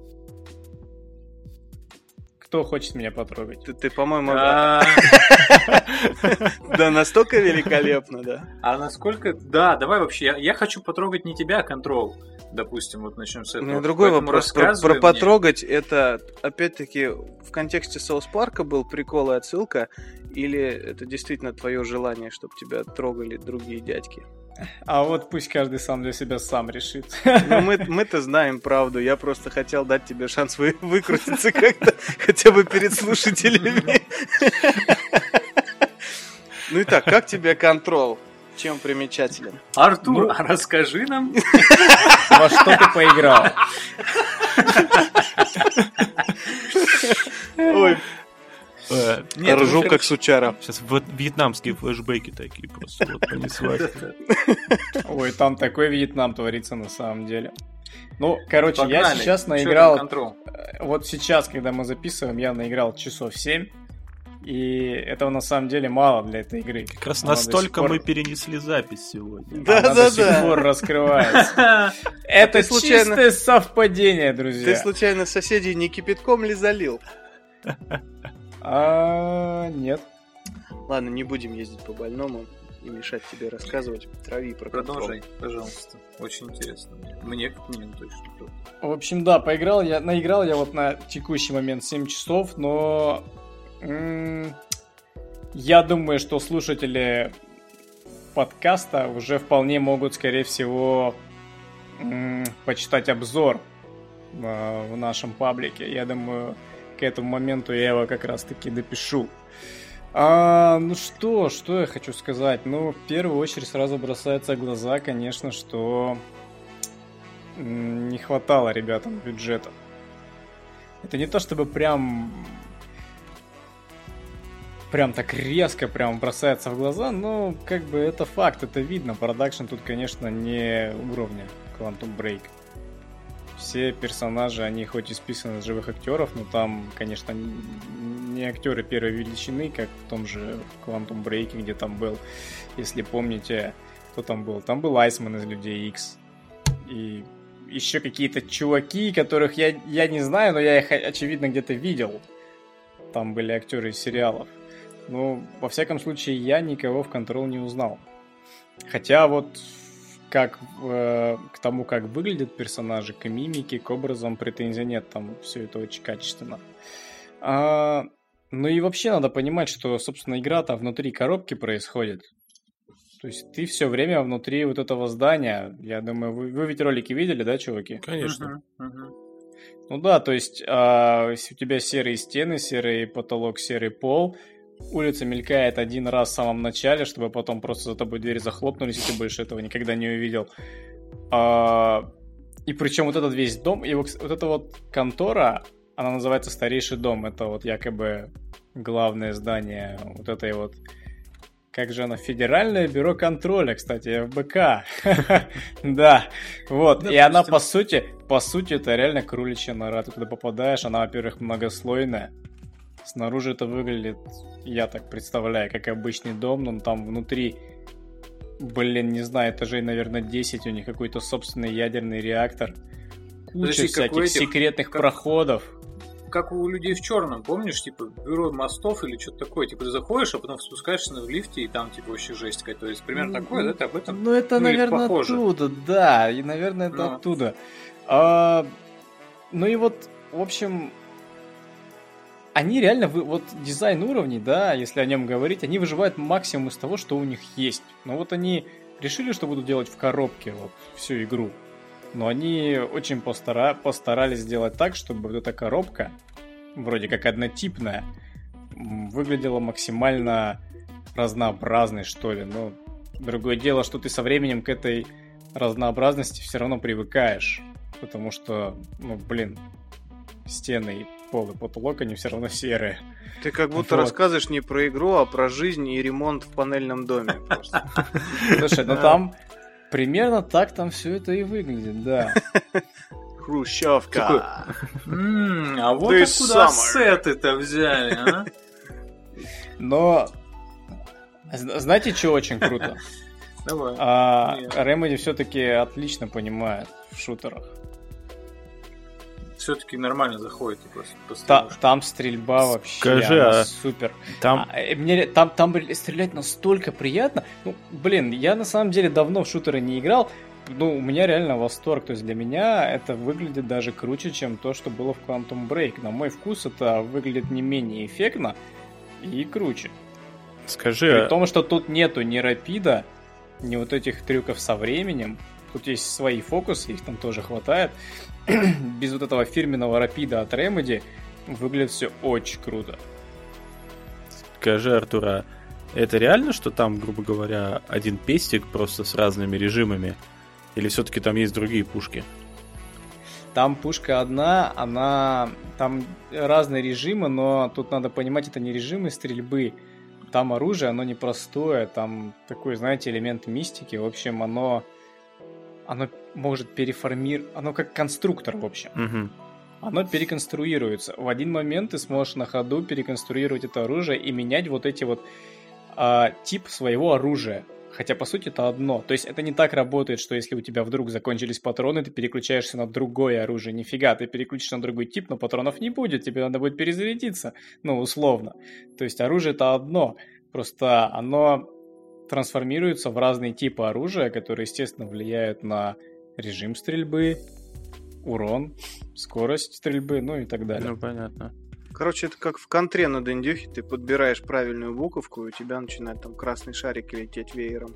Кто хочет меня потрогать? ты, ты, по-моему, да, настолько великолепно, да. а насколько... Да, давай вообще, я, хочу потрогать не тебя, а контрол. Допустим, вот начнем с этого. меня другой Поэтому вопрос. Про, потрогать это, опять-таки, в контексте Соус Парка был прикол и отсылка, или это действительно твое желание, чтобы тебя трогали другие дядьки? А вот пусть каждый сам для себя сам решит. Ну, мы, мы-то знаем правду, я просто хотел дать тебе шанс вы, выкрутиться как-то, хотя бы перед слушателями. Ну и так, как тебе контрол? Чем примечателен? Артур, Ну- а расскажи нам. Во что ты поиграл? Ой, Нет, ржу как сучара. Сейчас вот вьетнамские флешбеки такие просто вот понеслась. Ой, там такой Вьетнам творится на самом деле. Ну, короче, я Погнали. сейчас Чё там наиграл... э, Вот сейчас, когда мы записываем, я наиграл часов 7. И этого на самом деле мало для этой игры. Как раз Она настолько сих пор- мы перенесли запись сегодня. Она до сих Да-да-да. пор раскрывается. Это ты случайно- чистое совпадение, друзья. Ты случайно соседей не кипятком ли залил? А, нет. Ладно, не будем ездить по больному и мешать тебе рассказывать. Трави про контрол. Продолжай, пожалуйста. Очень интересно. мне. Как минимум точно. В общем, да, поиграл я, наиграл я вот на текущий момент 7 часов, но я думаю, что слушатели подкаста уже вполне могут, скорее всего, почитать обзор э, в нашем паблике. Я думаю, к этому моменту я его как раз-таки допишу. А, ну что, что я хочу сказать? Ну, в первую очередь сразу бросается в глаза, конечно, что не хватало ребятам бюджета. Это не то чтобы прям прям так резко прям бросается в глаза, но как бы это факт, это видно. Продакшн тут, конечно, не уровня Quantum Break. Все персонажи, они хоть и списаны из живых актеров, но там, конечно, не актеры первой величины, как в том же Quantum Break, где там был, если помните, кто там был. Там был Айсман из Людей X. И еще какие-то чуваки, которых я, я не знаю, но я их, очевидно, где-то видел. Там были актеры из сериалов. Ну, во всяком случае, я никого в контрол не узнал. Хотя вот как э, к тому, как выглядят персонажи, к мимике, к образам претензий нет, там все это очень качественно. А, ну и вообще надо понимать, что, собственно, игра-то внутри коробки происходит. То есть ты все время внутри вот этого здания. Я думаю, вы, вы ведь ролики видели, да, чуваки? Конечно. Ну да, то есть а, если у тебя серые стены, серый потолок, серый пол, улица мелькает один раз в самом начале, чтобы потом просто за тобой двери захлопнулись, и ты больше этого никогда не увидел. А, и причем вот этот весь дом, и вот, вот эта вот контора, она называется Старейший дом. Это вот якобы главное здание вот этой вот как же оно? Федеральное бюро контроля, кстати, ФБК. Да, вот. И она, по сути, по сути, это реально кроличья нора. Ты туда попадаешь, она, во-первых, многослойная. Снаружи это выглядит, я так представляю, как обычный дом, но там внутри блин, не знаю, этажей, наверное, 10, у них какой-то собственный ядерный реактор. Куча Подожди, всяких этих- секретных как- проходов. Как у людей в черном, помнишь, типа, бюро мостов или что-то такое, типа, ты заходишь, а потом спускаешься в лифте, и там, типа, вообще жесть какая-то. То есть, примерно такое, да, ты об этом? Ну, это, Ну, наверное, похоже. оттуда, да, и, наверное, это Ну. оттуда. А, ну и вот, в общем, они реально, вот дизайн уровней, да, если о нем говорить, они выживают максимум из того, что у них есть. Но вот они решили, что будут делать в коробке вот всю игру. Но они очень постара- постарались сделать так, чтобы вот эта коробка, вроде как однотипная, выглядела максимально разнообразной, что ли. Но другое дело, что ты со временем к этой разнообразности все равно привыкаешь. Потому что, ну, блин, стены пол и потолок, они все равно серые. Ты как будто Вот. рассказываешь не про игру, а про жизнь и ремонт в панельном доме. Слушай, ну там примерно так там все это и выглядит, да. Хрущевка. А вот откуда ассеты-то взяли, а? Но зна- знаете, что очень круто? Давай. А. Remedy все-таки отлично понимает в шутерах. Все-таки нормально заходит, типа, Та- там стрельба вообще Скажи, а супер. Там, А, э, мне там, там стрелять настолько приятно. Ну, блин, я на самом деле давно в шутеры не играл. Ну, у меня реально восторг. То есть для меня это выглядит даже круче, чем то, что было в Quantum Break. На мой вкус это выглядит не менее эффектно и круче. скажи, При а том, что тут нету ни рапида, ни вот этих трюков со временем. Тут есть свои фокусы, их там тоже хватает. Без вот этого фирменного рапида от Remedy выглядит все очень круто. скажи, Артура, это реально, что там, грубо говоря, один пестик просто с разными режимами? Или все-таки там есть другие пушки? Там пушка одна, она... Там разные режимы, но тут надо понимать, это не режимы стрельбы. Там оружие, оно непростое, там такой, знаете, элемент мистики. В общем, оно... Оно может переформировать... Оно как конструктор, в общем. Мгм. Оно переконструируется. В один момент ты сможешь на ходу переконструировать это оружие и менять вот эти вот а, тип своего оружия. Хотя, по сути, это одно. То есть это не так работает, что если у тебя вдруг закончились патроны, ты переключаешься на другое оружие. Нифига, ты переключишься на другой тип, но патронов не будет, тебе надо будет перезарядиться. Ну, условно. То есть оружие это одно. Просто оно трансформируется в разные типы оружия, которые, естественно, влияют на режим стрельбы, урон, скорость стрельбы, ну и так далее. Ну, понятно. Короче, это как в контре на Дендюхе, ты подбираешь правильную буковку, и у тебя начинает там красный шарик лететь веером.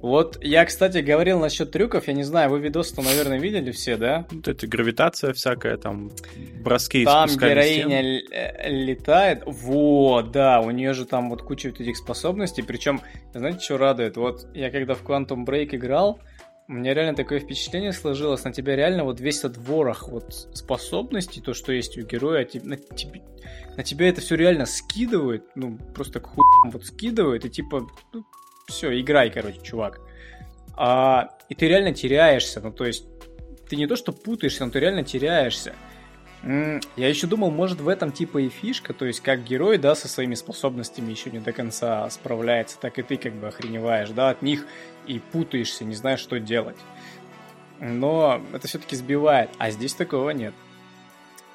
Вот я, кстати, говорил насчет трюков, я не знаю, вы видос-то, наверное, видели все, да? Вот эта гравитация всякая, там, броски Там героиня э, летает. Вот, да, у нее же там вот куча вот этих способностей. Причем, знаете, что радует? Вот я когда в Quantum Break играл, у меня реально такое впечатление сложилось. На тебя реально вот весь этот ворох вот способностей, то, что есть у героя, ти- на, тебе, на тебя это все реально скидывает. Ну, просто к хуям вот скидывает. И типа, ну, все, играй, короче, чувак. А, и ты реально теряешься. Ну, то есть, ты не то, что путаешься, но ты реально теряешься. Я еще думал, может в этом типа и фишка, то есть как герой, да, со своими способностями еще не до конца справляется, так и ты как бы охреневаешь, да, от них и путаешься, не знаешь, что делать. Но это все-таки сбивает, а здесь такого нет.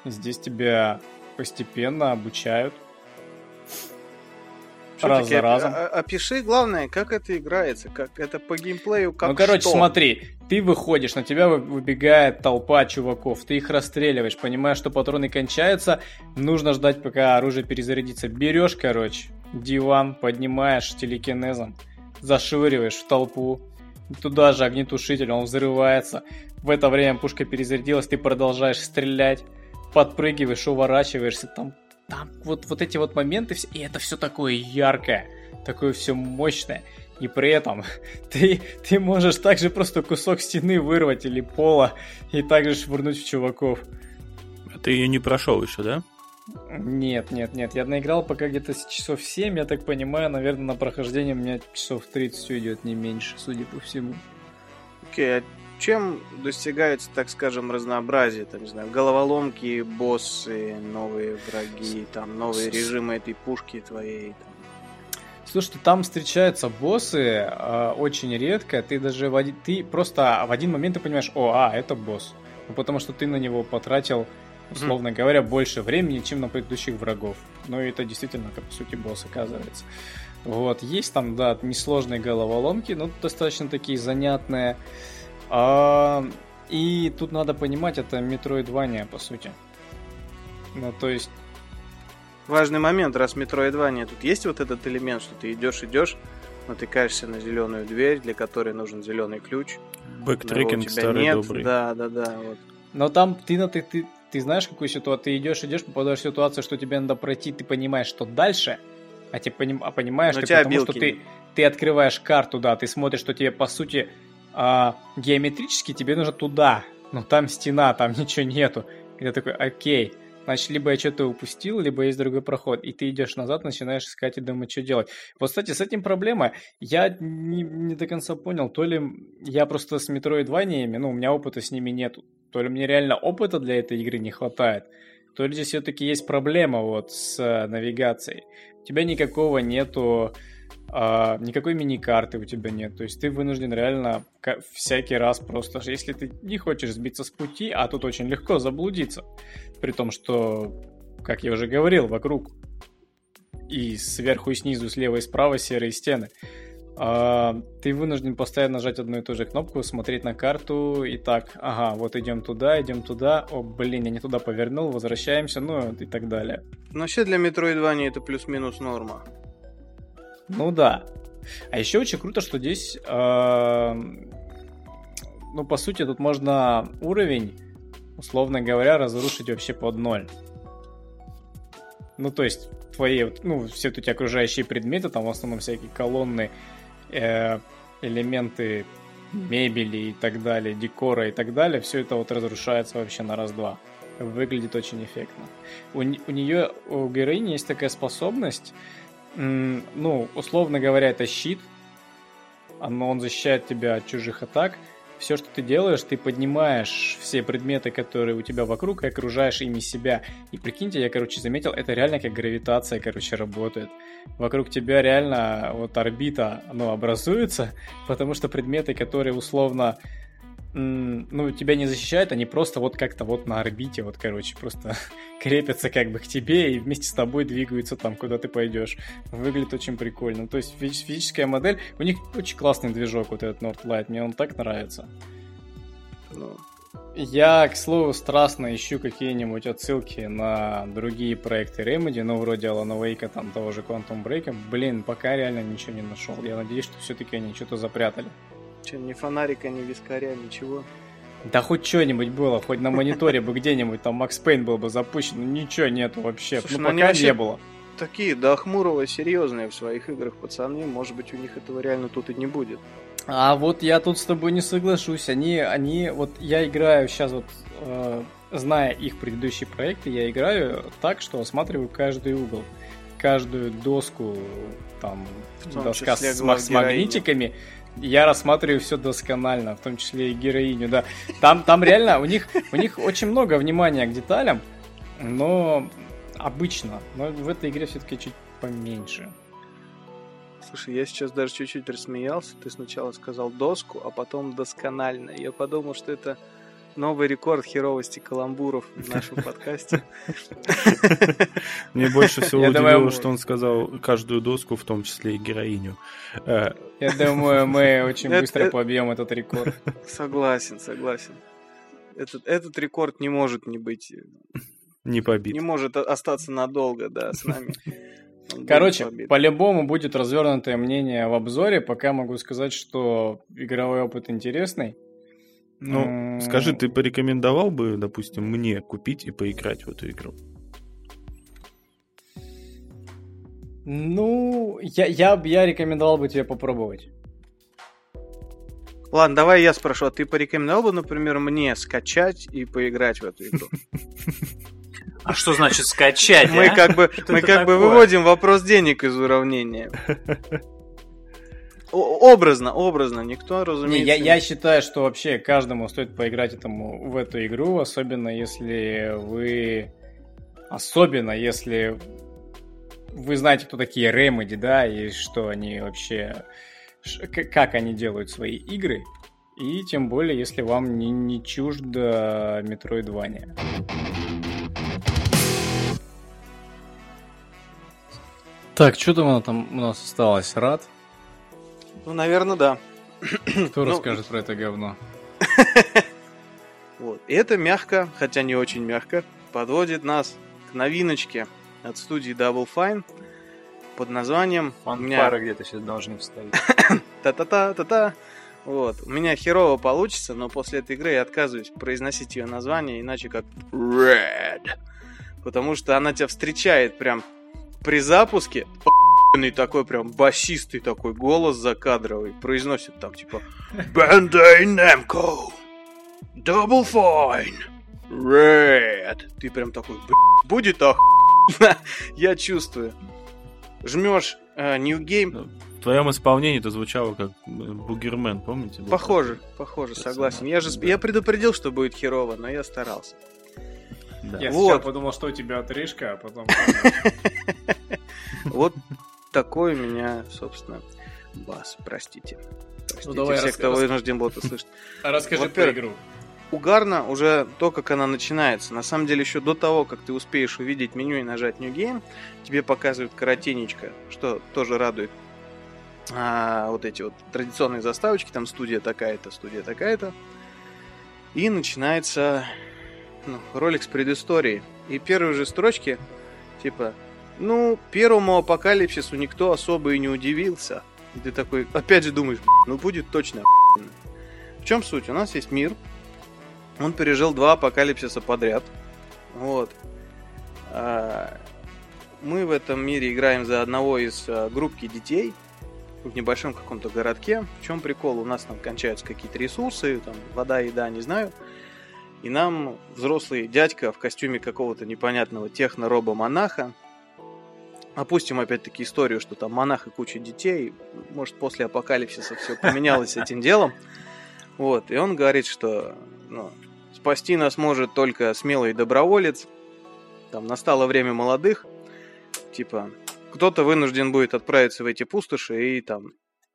Здесь тебя постепенно обучают. Раз за оп- разом. опиши, главное, как это играется, как это по геймплею, как ну, короче, что? смотри, ты выходишь, на тебя вы- выбегает толпа чуваков, ты их расстреливаешь, понимаешь, что патроны кончаются, нужно ждать, пока оружие перезарядится. Берешь, короче, диван, поднимаешь телекинезом, зашвыриваешь в толпу, туда же огнетушитель, он взрывается. В это время пушка перезарядилась, ты продолжаешь стрелять, подпрыгиваешь, уворачиваешься, там, там вот, вот эти вот моменты, все, и это все такое яркое, такое все мощное. И при этом ты, ты можешь также просто кусок стены вырвать или пола и также швырнуть в чуваков. А Ты ее не прошел еще, да? Нет, нет, нет, я наиграл пока где-то с часов 7, я так понимаю, наверное, на прохождение у меня часов 30 уйдет, не меньше, судя по всему. Окей, а чем достигается, так скажем, разнообразие? Там, не знаю, головоломки, боссы, новые враги, там, новые режимы этой пушки твоей. там. Слушай, там встречаются боссы э, очень редко. Ты даже в один, ты просто в один момент ты понимаешь, о, а, это босс. Ну, потому что ты на него потратил, условно mm. говоря, больше времени, чем на предыдущих врагов. Ну, и это действительно, как по сути, босс оказывается. Вот, есть там, да, несложные головоломки, но достаточно такие занятные. А, и тут надо понимать, это метроидвания, по сути. Ну, то есть... Важный момент, раз метроидвания, тут есть вот этот элемент, что ты идешь, идешь, натыкаешься на зеленую дверь, для которой нужен зеленый ключ. Backtracking старый нет. добрый. Да, да, да. Вот. Но там ты, на ты, ты, ты знаешь, какую ситуацию? Ты идешь, идешь, попадаешь в ситуацию, что тебе надо пройти, ты понимаешь, что дальше, а, ты поним, а понимаешь, Но ты тебя потому что ты, ты открываешь карту, да, ты смотришь, что тебе, по сути, а, геометрически тебе нужно туда, но там стена, там ничего нету. И ты такой, окей, значит, либо я что-то упустил, либо есть другой проход. И ты идешь назад, начинаешь искать и думать, что делать. Вот, кстати, с этим проблема. Я не, не до конца понял, то ли я просто с метроидваниями, ну, у меня опыта с ними нету, то ли мне реально опыта для этой игры не хватает, то ли здесь все-таки есть проблема вот с э, навигацией. У тебя никакого нету а, никакой мини-карты у тебя нет. То есть ты вынужден реально всякий раз просто, если ты не хочешь сбиться с пути, а тут очень легко заблудиться. При том, что, как я уже говорил, вокруг и сверху, и снизу, слева и справа серые стены. А, ты вынужден постоянно нажать одну и ту же кнопку, смотреть на карту и так, ага, вот идем туда, идем туда, о, блин, я не туда повернул, возвращаемся, ну и так далее. Но вообще для Metroidvania это плюс-минус норма. Ну да. А еще очень круто, что здесь, э, ну, по сути, тут можно уровень, условно говоря, разрушить вообще под ноль. Ну, то есть, твои, ну, все эти окружающие предметы, там в основном всякие колонны, э, элементы мебели и так далее, декора и так далее, все это вот разрушается вообще на раз-два. Выглядит очень эффектно. У, у нее, у героини есть такая способность, ну, условно говоря, это щит, но он защищает тебя от чужих атак. Все, что ты делаешь, ты поднимаешь все предметы, которые у тебя вокруг, и окружаешь ими себя. И прикиньте, я, короче, заметил, это реально как гравитация, короче, работает. Вокруг тебя реально вот орбита, ну, образуется, потому что предметы, которые условно ну, тебя не защищают, они просто вот как-то вот на орбите, вот, короче, просто крепятся как бы к тебе и вместе с тобой двигаются там, куда ты пойдешь. Выглядит очень прикольно. То есть физическая модель, у них очень классный движок вот этот Northlight, мне он так нравится. Ну, я, к слову, страстно ищу какие-нибудь отсылки на другие проекты Remedy, ну, вроде Alan Wake, там, того же Quantum Break. Блин, пока реально ничего не нашел. Я надеюсь, что все-таки они что-то запрятали. Че, ни фонарика, ни вискаря, ничего? Да хоть что-нибудь было, хоть на мониторе бы где-нибудь там Макс Пейн был бы запущен, но ничего нету вообще, Слушай, ну, ну пока не было. Такие до хмурого серьезные в своих играх пацаны, может быть у них этого реально тут и не будет. А вот я тут с тобой не соглашусь, они, они, вот я играю сейчас вот, э, зная их предыдущие проекты, я играю так, что осматриваю каждый угол, каждую доску, там, доска с, с магнитиками, я рассматриваю все досконально, в том числе и героиню, да. Там, там реально у них, у них очень много внимания к деталям, но обычно. Но в этой игре все-таки чуть поменьше. Слушай, я сейчас даже чуть-чуть рассмеялся. Ты сначала сказал доску, а потом досконально. Я подумал, что это Новый рекорд херовости каламбуров в нашем подкасте. Мне больше всего удивило, что он сказал каждую доску, в том числе и героиню. Э, Я думаю, мы очень быстро побьем этот рекорд. Согласен, согласен. Этот, этот рекорд не может не быть... Не побит. Не может остаться надолго, да, с нами. Короче, по-любому будет развернутое мнение в обзоре. Пока могу сказать, что игровой опыт интересный. Ну, скажи, ты порекомендовал бы, допустим, мне купить и поиграть в эту игру? Ну, я, я, я рекомендовал бы тебе попробовать. Ладно, давай я спрошу, а ты порекомендовал бы, например, мне скачать и поиграть в эту игру? А что значит скачать? Мы а? как бы, мы как бы выводим вопрос денег из уравнения. Образно, образно, никто, разумеется... Не, я, я считаю, что вообще каждому стоит поиграть этому, в эту игру, особенно если вы... Особенно если вы знаете, кто такие Remedy, да, и что они вообще... Как они делают свои игры. И тем более, если вам не, не чуждо Metroidvania. Так, что там у нас осталось? Рад? Ну, наверное, да. Кто Ну, расскажет про это говно? Вот. И это мягко, хотя не очень мягко, подводит нас к новиночке от студии Double Fine под названием у меня- Фанфары где-то сейчас должны вставить. Та-та-та-та-та. Вот. У меня херово получится, но после этой игры я отказываюсь произносить ее название, иначе как Red. Потому что она тебя встречает прям при запуске. Охуенный такой прям басистый такой голос закадровый. Произносит там типа Bandai Namco. Double Fine. Red. Ты прям такой, «Б***ь, будет охуенно. Я чувствую. Жмешь э, New Game, В твоем исполнении это звучало как Бугермен, помните? Похоже, похоже, Персонаж, согласен. Я же да. я предупредил, что будет херово, но я старался. Да. Я Вот. сначала подумал, что у тебя отрыжка, а потом... Вот такой у меня, собственно, бас. Простите. Простите Ну, давай все, рас- кто вынужден был это слышать. Расскажи про игру. Угарно уже то, как она начинается. На самом деле, еще до того, как ты успеешь увидеть меню и нажать New Game, тебе показывают коротенечко, что тоже радует. А, вот эти вот традиционные заставочки, там студия такая-то, студия такая-то. И начинается ну, ролик с предысторией. И первые же строчки, типа, ну, первому апокалипсису никто особо и не удивился. Ты такой, опять же думаешь, «Б***ь, ну будет точно охуенно». В чем суть? У нас есть мир, он пережил два апокалипсиса подряд. Вот. А, Мы в этом мире играем за одного из а, группки детей в небольшом каком-то городке. В чем прикол? У нас там кончаются какие-то ресурсы, там вода, еда, не знаю. И нам взрослый дядька в костюме какого-то непонятного техно-роба-монаха Опустим опять-таки историю, что там монах и куча детей. Может, после апокалипсиса все поменялось этим делом. Вот, и он говорит, что ну, спасти нас может только смелый доброволец. Там настало время молодых. Типа, кто-то вынужден будет отправиться в эти пустоши, и там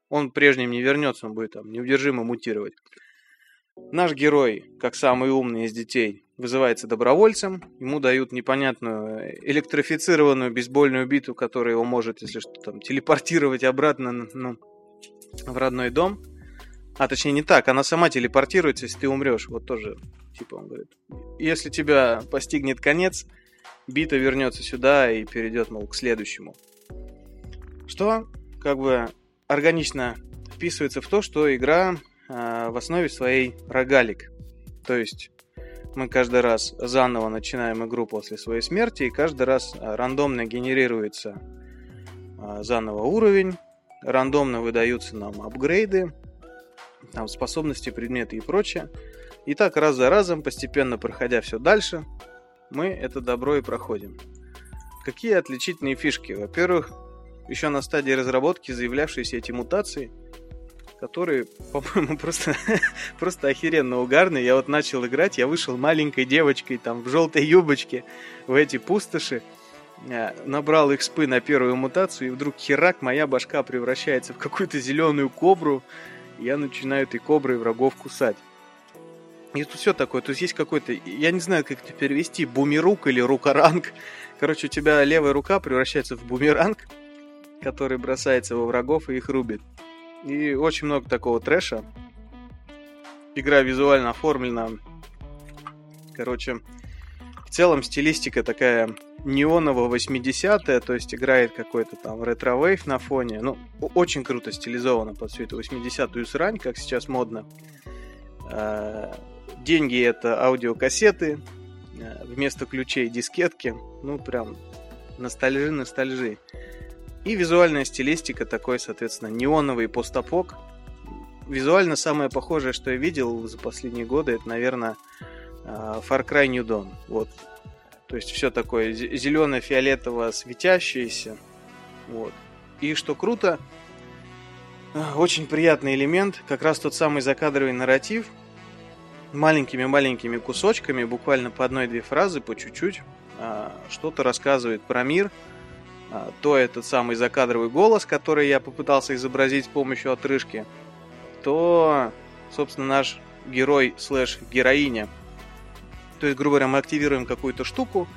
он прежним не вернется, он будет там неудержимо мутировать. Наш герой, как самый умный из детей, вызывается добровольцем. Ему дают непонятную электрифицированную бейсбольную биту, которая его может, если что, там, телепортировать обратно ну, в родной дом. А точнее не так, она сама телепортируется, если ты умрешь. Вот тоже, типа, он говорит, если тебя постигнет конец, бита вернется сюда и перейдет, мол, к следующему. Что, как бы, органично вписывается в то, что игра э, в основе своей рогалик. То есть мы каждый раз заново начинаем игру после своей смерти, и каждый раз э, рандомно генерируется э, заново уровень, рандомно выдаются нам апгрейды, там способности, предметы и прочее. И так раз за разом, постепенно проходя все дальше, мы это добро и проходим. Какие отличительные фишки? Во-первых, еще на стадии разработки заявлявшиеся эти мутации, которые, по-моему, просто, просто охеренно угарные. Я вот начал играть, я вышел маленькой девочкой там в желтой юбочке в эти пустоши, э, набрал экспы на первую мутацию, и вдруг херак, моя башка превращается в какую-то зеленую кобру, и я начинаю этой коброй врагов кусать. И тут все такое, то есть есть какой-то, я не знаю, как это перевести, бумерук или рукоранг. Короче, у тебя левая рука превращается в бумеранг, который бросается во врагов и их рубит. И очень много такого трэша. Игра визуально оформлена. Короче, в целом стилистика такая неоново 80-я, то есть играет какой-то там ретро-вейв на фоне. Ну, очень круто стилизовано под всю эту 80-ю срань, как сейчас модно. А, Деньги это аудиокассеты, а, вместо ключей дискетки. Ну, прям ностальжи, ностальжи. И визуальная стилистика такой, соответственно, неоновый постапок. Визуально самое похожее, что я видел за последние годы, это, наверное, а, Far Cry New Dawn. Вот. То есть все такое зелено-фиолетово светящееся. Вот. И что круто, а, очень приятный элемент, как раз тот самый закадровый нарратив, маленькими-маленькими кусочками, буквально по одной-две фразы, по чуть-чуть, а, что-то рассказывает про мир, то этот самый закадровый голос, который я попытался изобразить с помощью отрыжки, то, собственно, наш герой слэш героиня. То есть, грубо говоря, мы активируем какую-то штуку,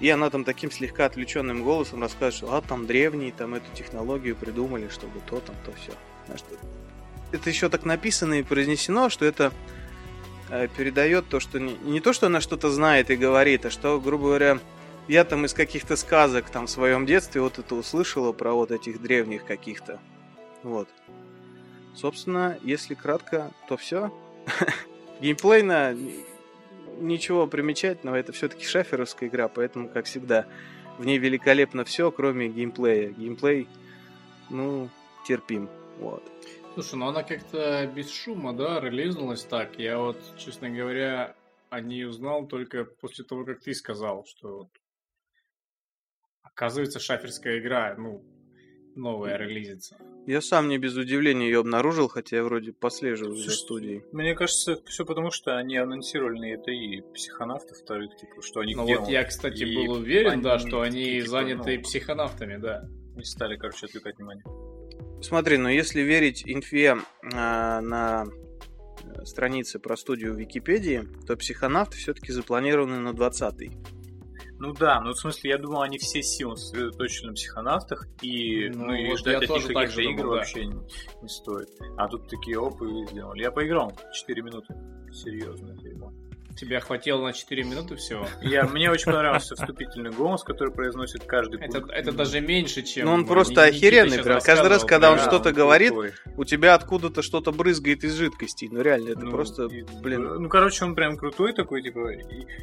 и она там таким слегка отвлеченным голосом рассказывает, что а там древние, там эту технологию придумали, чтобы то там, то все. Это еще так написано и произнесено, что это э, передает то, что не, не то, что она что-то знает и говорит, а что, грубо говоря, я там из каких-то сказок там в своем детстве вот это услышала про вот этих древних каких-то. Вот. Собственно, если кратко, то все. Геймплейно ничего примечательного, это все-таки шаферовская игра, поэтому, как всегда, в ней великолепно все, кроме геймплея. Геймплей, ну, терпим. Вот. Слушай, ну она как-то без шума, да, релизнулась так. Я вот, честно говоря, о ней узнал только после того, как ты сказал, что оказывается шаферская игра, ну, новая релизится. Я сам не без удивления ее обнаружил, хотя я вроде послеживаю за студией. Мне кажется, все потому, что они анонсировали на это и психонавтов вторых, типа, что они Ну вот я, кстати, и был уверен, они, да, что они типа, заняты ну, психонавтами, да. Не стали, короче, отвлекать внимание. Смотри, ну если верить инфе а, на странице про студию в Википедии, то психонавты все-таки запланированы на 20-й. Ну да, ну в смысле, я думал, они все силы сосредоточены на психонавтах, и, ну, ну и ждать от них каких-то игр да. вообще не, не стоит. А тут такие опы сделали. Я поиграл 4 минуты. Серьезно, дерьмо. Тебя хватило на 4 минуты всего? Я, мне очень понравился вступительный голос, который произносит каждый пункт. Это, это даже меньше, чем... Ну он просто охеренный. Прям. Каждый раз, когда да, он что-то говорит, у тебя откуда-то что-то брызгает из жидкости. Ну реально, это ну, просто, и, блин... Ну, короче, он прям крутой такой, типа...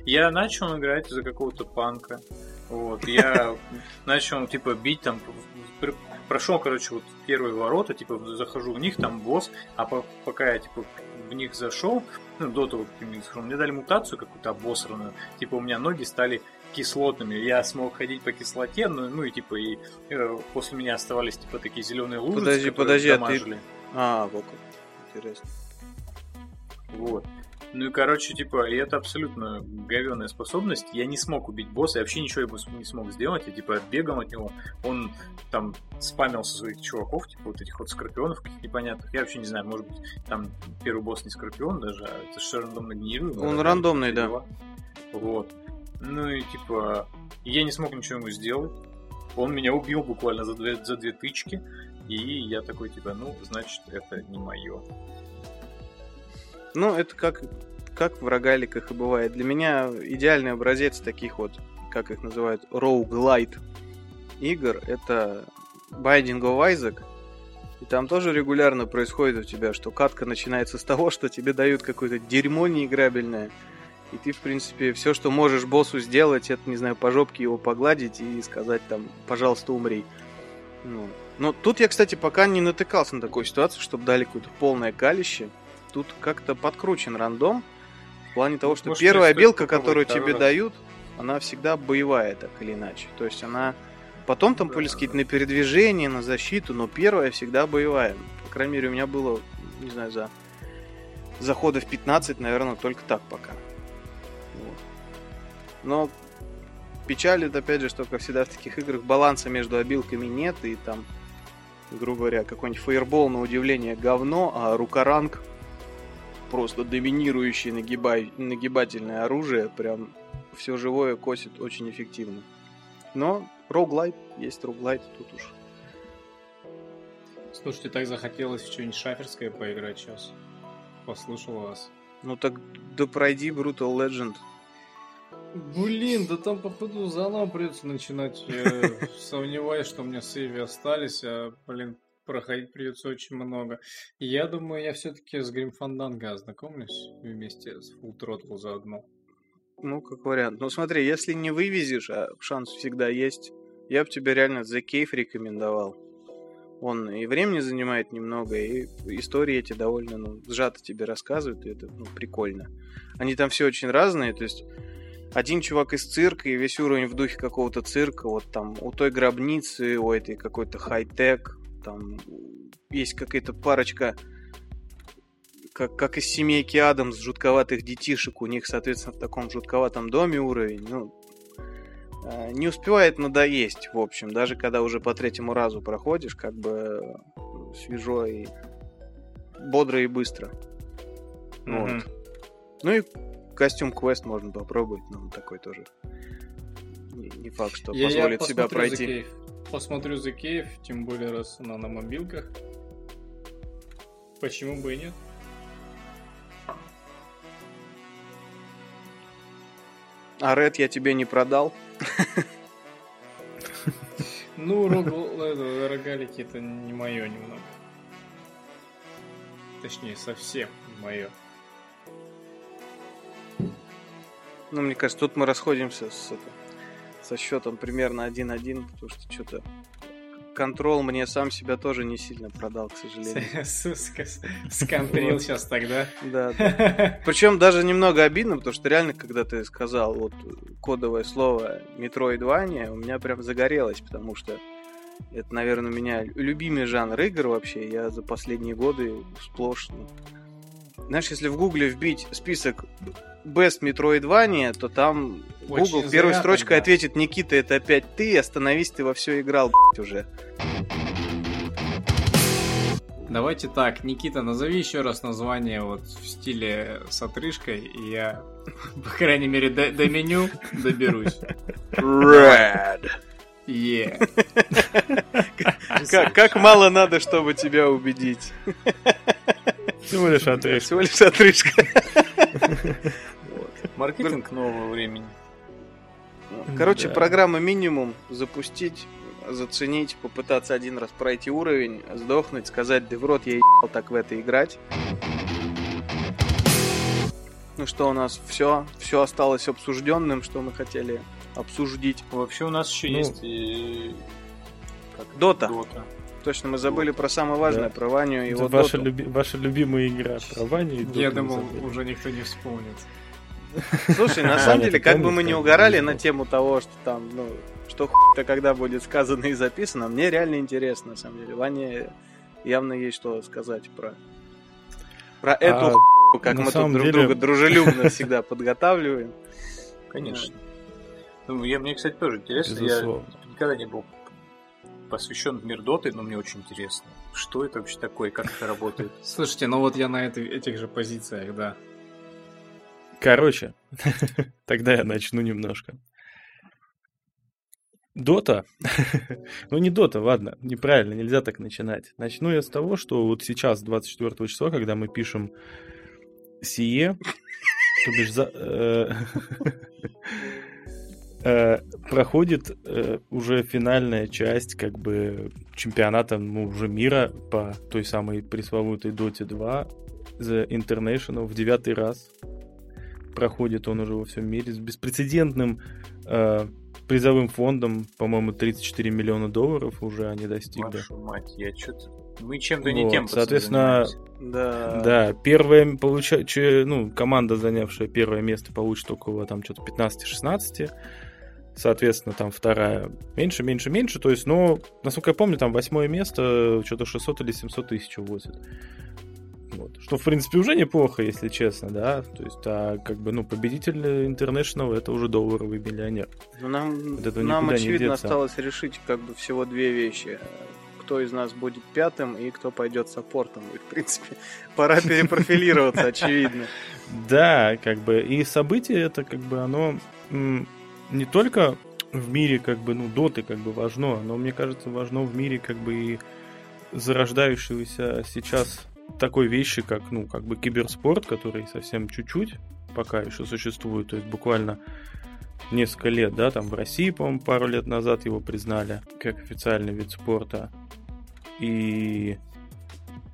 Я начал играть за какого-то панка. Вот, я начал, типа, бить там прошел, короче, вот первые ворота, типа, захожу в них, там босс, а пока я, типа, в них зашел, ну, до того, как зашел, мне дали мутацию какую-то обосранную, типа, у меня ноги стали кислотными, я смог ходить по кислоте, ну, ну и типа, и э, после меня оставались, типа, такие зеленые лужицы, Подожди, подожди, а ты... А, вот Интересно. Вот. Ну и, короче, типа, и это абсолютно говенная способность. Я не смог убить босса, я вообще ничего ему не смог сделать. Я, типа, бегал от него. Он там спамил со своих чуваков, типа, вот этих вот скорпионов каких непонятных. Я вообще не знаю, может быть, там первый босс не скорпион даже, а это же рандомно генерируемый. Он рандомный, да. Вот. Ну и, типа, я не смог ничего ему сделать. Он меня убил буквально за две, за две тычки. И я такой, типа, ну, значит, это не мое. Ну, это как, как в рогаликах и бывает. Для меня идеальный образец таких вот, как их называют, roguelite игр, это Binding of Isaac. И там тоже регулярно происходит у тебя, что катка начинается с того, что тебе дают какое-то дерьмо неиграбельное. И ты, в принципе, все, что можешь боссу сделать, это, не знаю, по жопке его погладить и сказать там, пожалуйста, умри. Ну. Но тут я, кстати, пока не натыкался на такую ситуацию, чтобы дали какое-то полное калище тут как-то подкручен рандом. В плане того, что Может, первая белка, которую тебе раз. дают, она всегда боевая, так или иначе. То есть она потом там да, полискит да. на передвижение, на защиту, но первая всегда боевая. По крайней мере, у меня было, не знаю, за заходов 15, наверное, только так пока. Вот. Но печалит, опять же, что, как всегда в таких играх, баланса между обилками нет, и там, грубо говоря, какой-нибудь фаербол на удивление говно, а рукоранг просто доминирующее нагибай, нагибательное оружие, прям все живое косит очень эффективно. Но роглайт, есть роглайт, тут уж. Слушайте, так захотелось что-нибудь шаферское поиграть сейчас. Послушал вас. Ну так да пройди Brutal Legend. Блин, да там походу заново придется начинать. Я сомневаюсь, что у меня сейвы остались, а, блин, проходить придется очень много. Я думаю, я все-таки с Fandango ознакомлюсь вместе с Full заодно. Ну, как вариант. Ну, смотри, если не вывезешь, а шанс всегда есть, я бы тебе реально The Cave рекомендовал. Он и времени занимает немного, и истории эти довольно ну, сжато тебе рассказывают, и это ну, прикольно. Они там все очень разные, то есть один чувак из цирка, и весь уровень в духе какого-то цирка, вот там у той гробницы, у этой какой-то хай-тек, там есть какая-то парочка, как, как из семейки Адамс, жутковатых детишек. У них, соответственно, в таком жутковатом доме уровень. Ну, э, не успевает надоесть, в общем, даже когда уже по третьему разу проходишь, как бы свежо и бодро и быстро. Мгм. Вот. Ну и костюм квест можно попробовать, но он такой тоже не, факт, что Я- я позволит себя пройти. Посмотрю The Cave, тем более раз она на мобилках. Почему бы и нет? А Red я тебе не продал. Ну, это, рогалики это не мое немного. Точнее, совсем не мое. Ну, мне кажется, тут мы расходимся с, это, со счетом примерно 1-1, потому что что-то контрол мне сам себя тоже не сильно продал, к сожалению. Сконтрил сейчас тогда. Да. Причем даже немного обидно, потому что реально, когда ты сказал вот кодовое слово Metroidvania, у меня прям загорелось, потому что это, наверное, у меня любимый жанр игр вообще. Я за последние годы сплошь... ну, Знаешь, если в гугле вбить список Best Metroidvania, то там Очень Google первой зря строчкой тогда. ответит Никита, это опять ты, остановись, ты во все играл, блядь, уже. Давайте так, Никита, назови еще раз название вот в стиле с отрыжкой, и я, по крайней мере, до, до меню доберусь. Red. Е. Как, как мало надо, чтобы тебя убедить. Всего лишь отрежь. Всего лишь отрыжка. Маркетинг нового времени. Короче, Да. программа минимум запустить, заценить, попытаться один раз пройти уровень, сдохнуть, сказать, да в рот я ебал так в это играть. Ну что у нас все, все осталось обсужденным, что мы хотели обсуждить. Вообще у нас еще Ну, есть и... как? Дота. Дота. Точно, мы забыли про самое важное, Да. про Ваню и Это его ваша, доту. люби- ваша любимая игра про Ваню и Я Доту думал, забыли. уже никто не вспомнит. Слушай, на самом деле, как бы мы не угорали на тему того, что там, ну, что хуй-то когда будет сказано и записано, мне реально интересно, на самом деле. Ване явно есть что сказать про, про эту А, хуйню, как мы тут друг друга дружелюбно всегда подготавливаем. Конечно. Ну, я, мне, кстати, тоже интересно. Я никогда не был посвящен в мир Доты, но мне очень интересно. Что это вообще такое, как это работает? Слушайте, ну вот я на этой- этих же позициях, да. Короче, тогда я начну немножко. Дота. ну, не Дота, ладно, неправильно, нельзя так начинать. Начну я с того, что вот сейчас, 24 числа, когда мы пишем сие, то бишь за- э, э, проходит э, уже финальная часть как бы чемпионата ну, уже мира по той самой пресловутой Доте 2 The International в девятый раз проходит он уже во всем мире с беспрецедентным э, призовым фондом, по-моему, 34 миллиона долларов уже они достигли. Вашу мать, я что-то... Мы чем-то не Вот, тем, соответственно. Да. Да, первое получает, ну, команда, занявшая первое место, получит около там что-то 15-16. Соответственно, там вторая меньше, меньше, меньше. То есть, но, насколько я помню, там восьмое место что-то 600 или 700 тысяч увозит. Вот. Что, в принципе, уже неплохо, если честно, да. То есть, а как бы, ну, победитель International это уже долларовый миллионер. Ну, нам, От нам очевидно, осталось решить как бы всего две вещи. Кто из нас будет пятым и кто пойдет саппортом. И, в принципе, пора перепрофилироваться, очевидно. Да, как бы, и событие это, как бы, оно не только в мире, как бы, ну, доты, как бы, важно, но, мне кажется, важно в мире, как бы, и зарождающегося сейчас такой вещи, как, ну, как бы, киберспорт, который совсем чуть-чуть пока еще существует, то есть буквально несколько лет, да, там в России, по-моему, пару лет назад его признали как официальный вид спорта, и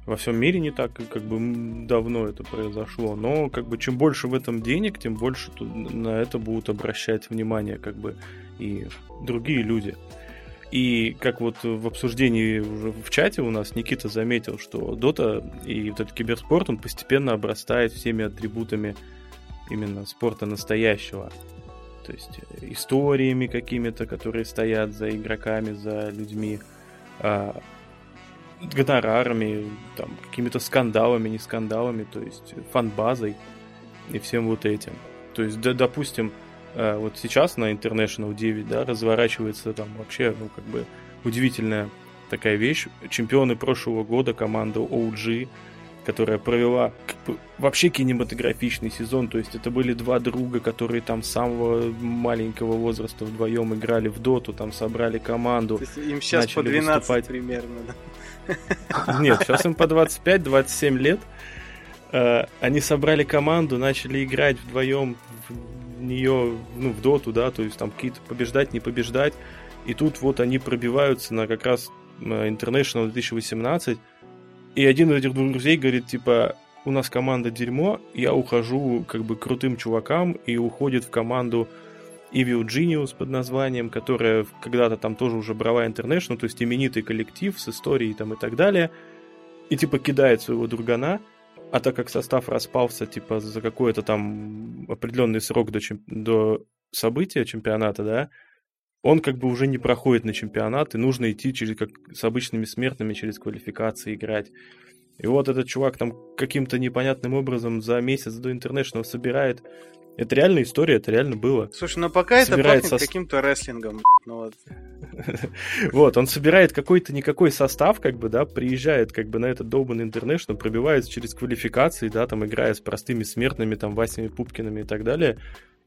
во всем мире не так как бы давно это произошло, но как бы чем больше в этом денег, тем больше на это будут обращать внимание как бы и другие люди. И как вот в обсуждении уже в чате у нас Никита заметил, что Дота и вот этот киберспорт, он постепенно обрастает всеми атрибутами именно спорта настоящего. То есть э, историями какими-то, которые стоят за игроками, за людьми, а, гонорарами, там, какими-то скандалами, не скандалами, то есть фанбазой и всем вот этим. То есть, да, допустим, э, вот сейчас на International 9, да, разворачивается там вообще, ну, как бы удивительная такая вещь. Чемпионы прошлого года, команда OG, которая провела вообще кинематографичный сезон. То есть это были два друга, которые там с самого маленького возраста вдвоем играли в доту, там собрали команду. им сейчас по 12 выступать. примерно, да? Нет, сейчас им по 25-27 лет. Э, они собрали команду, начали играть вдвоем нее, ну, в доту, да, то есть там какие-то побеждать, не побеждать. И тут вот они пробиваются на как раз International 2018 и один из этих двух друзей говорит, типа, у нас команда дерьмо, я ухожу как бы крутым чувакам и уходит в команду Evil Genius под названием, которая когда-то там тоже уже брала International, то есть именитый коллектив с историей там и так далее, и типа кидает своего другана, а так как состав распался типа за какой-то там определенный срок до, чем... до события чемпионата, да, он как бы уже не проходит на чемпионат, и нужно идти через, как с обычными смертными через квалификации играть. И вот этот чувак там каким-то непонятным образом за месяц до интернешнл собирает. Это реальная история, это реально было. Слушай, ну пока это пахнет со... каким-то рестлингом. Ну, вот. вот, он собирает какой-то никакой состав, как бы, да, приезжает как бы на этот долбанный интернешнл, пробивается через квалификации, да, там играя с простыми смертными, там, Васями Пупкиными и так далее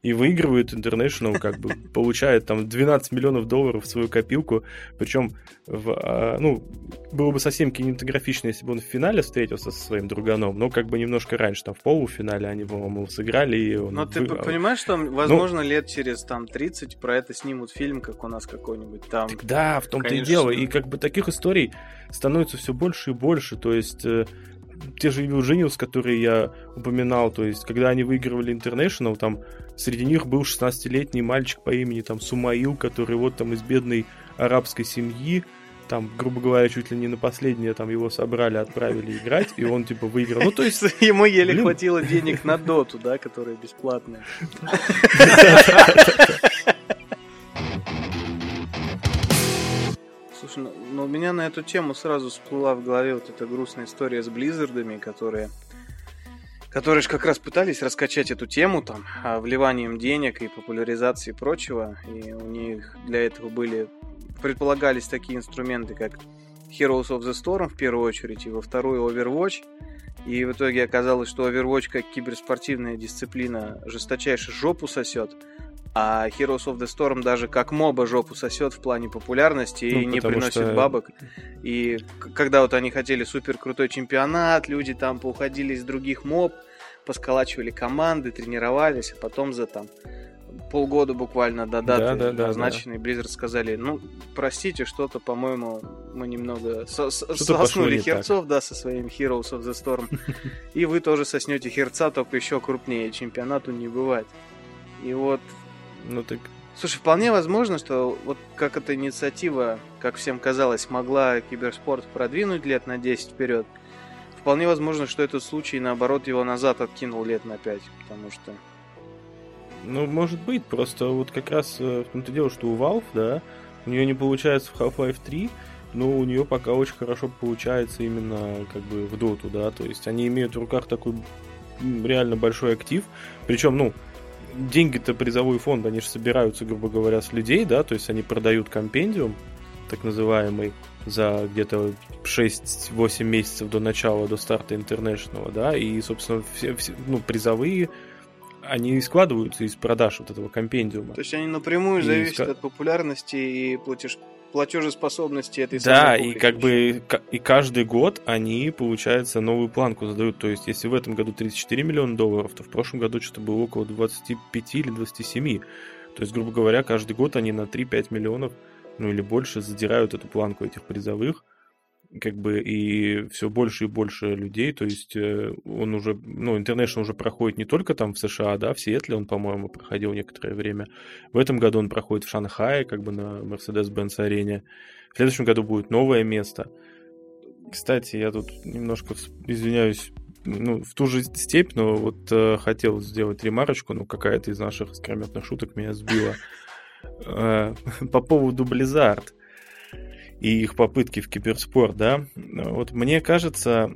и выигрывает International, как бы получает там 12 миллионов долларов в свою копилку, причем в, а, ну, было бы совсем кинематографично, если бы он в финале встретился со своим друганом, но как бы немножко раньше, там в полуфинале они, по-моему, сыграли, и он Но ты выиграл. понимаешь, что, возможно, ну, лет через там 30 про это снимут фильм, как у нас какой-нибудь там. Так да, в том-то и дело, и как бы таких историй становится все больше и больше, то есть э, те же Evil Genius, которые я упоминал, то есть, когда они выигрывали International, там, среди них был 16-летний мальчик по имени, там, Сумаил, который вот там из бедной арабской семьи, там, грубо говоря, чуть ли не на последнее там его собрали, отправили играть, и он, типа, выиграл. Ну, то есть... Ему еле блин... хватило денег на доту, да, которая бесплатная. Слушай, ну, ну у меня на эту тему сразу всплыла в голове вот эта грустная история с Близзардами, которые которые же как раз пытались раскачать эту тему там а, вливанием денег и популяризацией и прочего, и у них для этого были предполагались такие инструменты, как Heroes of the Storm в первую очередь, и во вторую Overwatch. И в итоге оказалось, что Overwatch как киберспортивная дисциплина жесточайше жопу сосет, а Heroes of the Storm даже как моба жопу сосет в плане популярности ну, и не приносит что... бабок. И когда вот они хотели супер крутой чемпионат, люди там поуходили из других моб, посколачивали команды, тренировались, а потом за там полгода буквально до даты да, да, назначенной да. Blizzard сказали, ну, простите, что-то, по-моему, мы немного со соснули херцов, так. да, со своим Heroes of the Storm. И вы тоже соснете херца, только еще крупнее. Чемпионату не бывать. И вот ну так... Слушай, вполне возможно, что вот как эта инициатива, как всем казалось, могла киберспорт продвинуть лет на 10 вперед, вполне возможно, что этот случай, наоборот, его назад откинул лет на 5, потому что... Ну, может быть, просто вот как раз э, в том-то дело, что у Valve, да, у нее не получается в Half-Life 3, но у нее пока очень хорошо получается именно как бы в Dota, да, то есть они имеют в руках такой реально большой актив, причем, ну, деньги-то призовой фонд, они же собираются, грубо говоря, с людей, да, то есть они продают компендиум, так называемый, за где-то 6-8 месяцев до начала, до старта интернешнл, да, и, собственно, все, все ну, призовые они складываются из продаж вот этого компендиума. То есть они напрямую и зависят ска... от популярности и платеж платежеспособности этой Да, и как бы и каждый год они, получается, новую планку задают. То есть, если в этом году 34 миллиона долларов, то в прошлом году что-то было около 25 или 27. То есть, грубо говоря, каждый год они на 3-5 миллионов, ну или больше, задирают эту планку этих призовых как бы и все больше и больше людей, то есть э, он уже, ну, International уже проходит не только там в США, да, в Сиэтле он, по-моему, проходил некоторое время. В этом году он проходит в Шанхае, как бы на Mercedes-Benz арене. В следующем году будет новое место. Кстати, я тут немножко извиняюсь, ну, в ту же степь, но вот э, хотел сделать ремарочку, но какая-то из наших искрометных шуток меня сбила. Э, по поводу Blizzard и их попытки в киберспорт, да, вот мне кажется,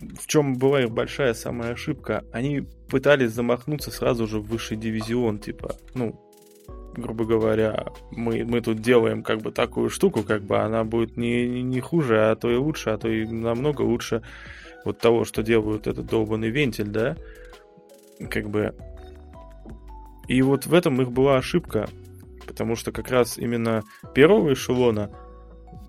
в чем была их большая самая ошибка? Они пытались замахнуться сразу же в высший дивизион, типа, ну, грубо говоря, мы, мы тут делаем как бы такую штуку, как бы она будет не, не хуже, а то и лучше, а то и намного лучше вот того, что делают этот долбанный вентиль, да? Как бы... И вот в этом их была ошибка, потому что как раз именно первого эшелона,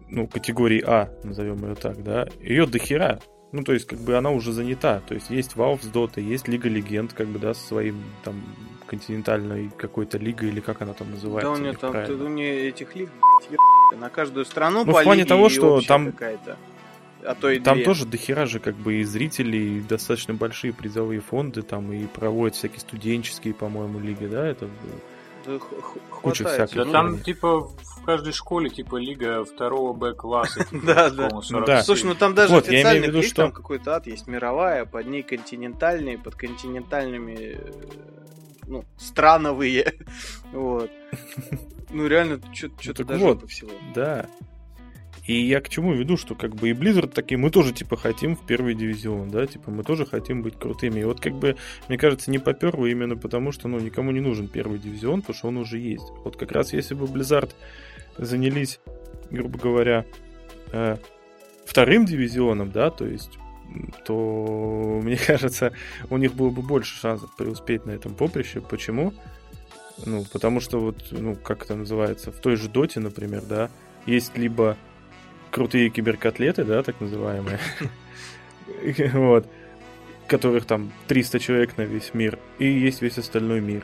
ну, категории А, назовем ее так, да, ее дохера, ну, то есть, как бы она уже занята. То есть, есть Valve с Dota, есть Лига Легенд, как бы, да, со своим там континентальной какой-то лигой, или как она там называется. Да, у нее там, тут у нее этих лиг, блядь, на каждую страну Ну, по в плане лиге того, что там- какая-то. А то и Там две. тоже дохера же как бы и зрителей, и достаточно большие призовые фонды, там и проводят всякие студенческие, по-моему, лиги, да, это куча хватает. всяких. Да Ну, там, типа, в каждой школе, типа, лига второго Б-класса. типа, Да, да. по-моему, 47. Да. Слушай, ну там даже Вот, я имею в официальных виду, лиг что- там какой-то ад есть мировая, под ней континентальные, под континентальными э, ну, страновые. Вот. Ну реально, что-то даже всего. Да. И я к чему веду, что как бы и Blizzard такие, мы тоже типа хотим в первый дивизион, да, типа мы тоже хотим быть крутыми. И вот как бы, мне кажется, не поперло именно потому, что, ну, никому не нужен первый дивизион, потому что он уже есть. Вот как раз если бы Blizzard занялись, грубо говоря, э, вторым дивизионом, да, то есть то, мне кажется, у них было бы больше шансов преуспеть на этом поприще. Почему? Ну, потому что вот, ну, как это называется, в той же Доте, например, да, есть либо крутые киберкотлеты, да, так называемые, вот, которых там 300 человек на весь мир, и есть весь остальной мир.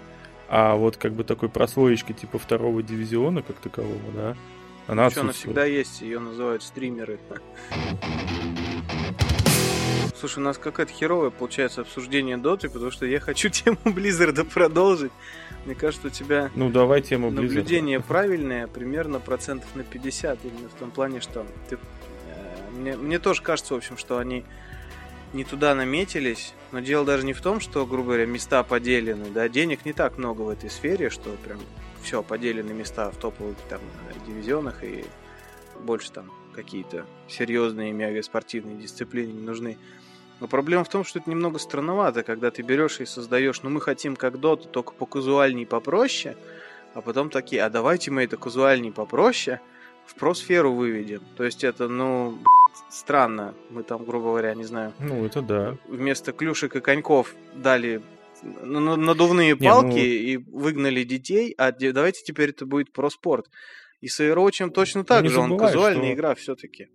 А вот как бы такой прослоечки типа второго дивизиона, как такового, да, она Что, она всегда есть, ее называют стримеры. Слушай, у нас какая-то херовая получается обсуждение доты, потому что я хочу тему Близзарда продолжить. Мне кажется, у тебя Ну, давай тему Blizzard. наблюдение правильное, примерно процентов на 50, именно в том плане, что ты, э, мне, мне тоже кажется, в общем, что они не туда наметились, но дело даже не в том, что, грубо говоря, места поделены, да, денег не так много в этой сфере, что прям все, поделены места в топовых там дивизионах и больше там какие-то серьезные мега спортивные дисциплины не нужны. Но проблема в том, что это немного странновато, когда ты берешь и создаешь, ну мы хотим как доту, только по казуальней попроще, а потом такие, а давайте мы это казуальней попроще в просферу выведем. То есть это, ну, странно. Мы там, грубо говоря, не знаю, Ну, это да. вместо клюшек и коньков дали ну, ну, надувные Не, палки ну- и выгнали детей, а давайте теперь это будет проспорт. И с Overwatch точно так не же, он казуальная что- игра все-таки.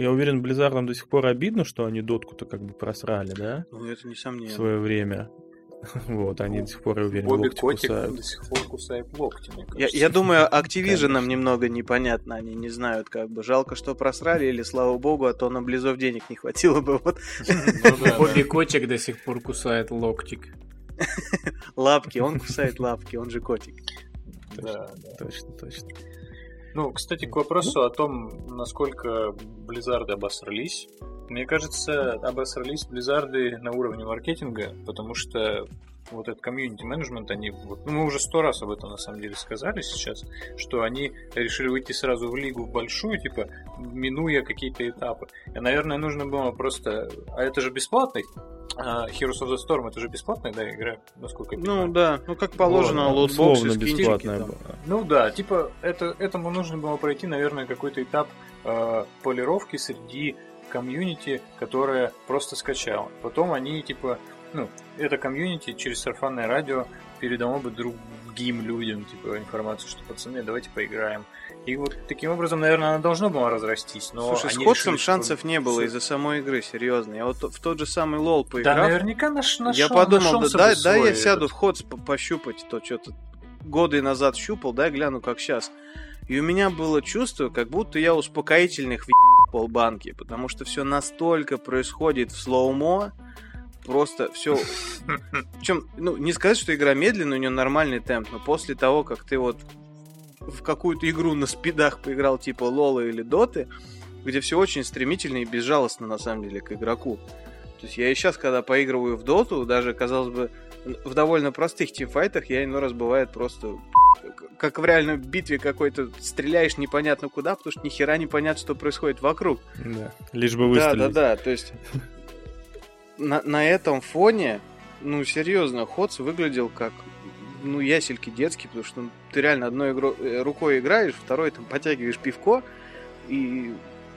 Я уверен, Blizzard до сих пор обидно, что они дотку-то как бы просрали, да, Ну, это в несомненно. свое время. Вот, они до сих пор, я уверен, Бобби локти Котик кусают. до сих пор кусает локти, мне Я, кажется. я думаю, Activision Конечно. немного непонятно, они не знают, как бы. Жалко, что просрали, или слава богу, а то на Близов денег не хватило бы. Вот Ну да, Бобби да. Котик до сих пор кусает локтик. лапки, он кусает лапки, он же котик. Да, да. Точно, точно. Ну, кстати, к вопросу о том, насколько Близзарды обосрались. Мне кажется, обосрались Близзарды на уровне маркетинга, потому что вот этот комьюнити менеджмент, они вот, ну, мы уже сто раз об этом на самом деле сказали сейчас, что они решили выйти сразу в лигу большую, типа, минуя какие-то этапы. И, наверное, нужно было просто... А это же бесплатный? А Heroes of the Storm это же бесплатная, да, игра, насколько я понимаю? Ну да, ну как положено, Вот, условно бесплатная была. Ну да, типа это, этому нужно было пройти, наверное, какой-то этап э, полировки среди комьюнити, которое просто скачало. Потом они, типа, ну, это комьюнити через сарафанное радио передало бы другим людям, типа, информацию, что, пацаны, давайте поиграем. И вот таким образом, наверное, она должна была разрастись, но Слушай, с Ходсом решили, что- шансов не было из-за самой игры, серьезно. Я вот в тот же самый LoL Да, поиграл. наверняка наш, нашел, я подумал, да, бы дай я сяду этот- в HotS по- пощупать, то что-то годы назад щупал, дай гляну, как сейчас. И у меня было чувство, как будто я успокоительных в полбанки, потому что все настолько происходит в slow-mo, просто все... Причем, ну, не сказать, что игра медленная, у нее нормальный темп, но после того, как ты вот в какую-то игру на спидах поиграл, типа Лола или Доты, где все очень стремительно и безжалостно, на самом деле, к игроку. То есть я и сейчас, когда поигрываю в Доту, даже, казалось бы, в довольно простых тимфайтах, я иной раз бывает просто как в реальной битве какой-то стреляешь непонятно куда, потому что ни хера не понятно, что происходит вокруг. Да, лишь бы Да, выстрелить. да, да, то есть на, на этом фоне, ну, серьезно, Ходс выглядел как, ну, ясельки детские, потому что ну, ты реально одной игро- э, рукой играешь, второй там потягиваешь пивко, и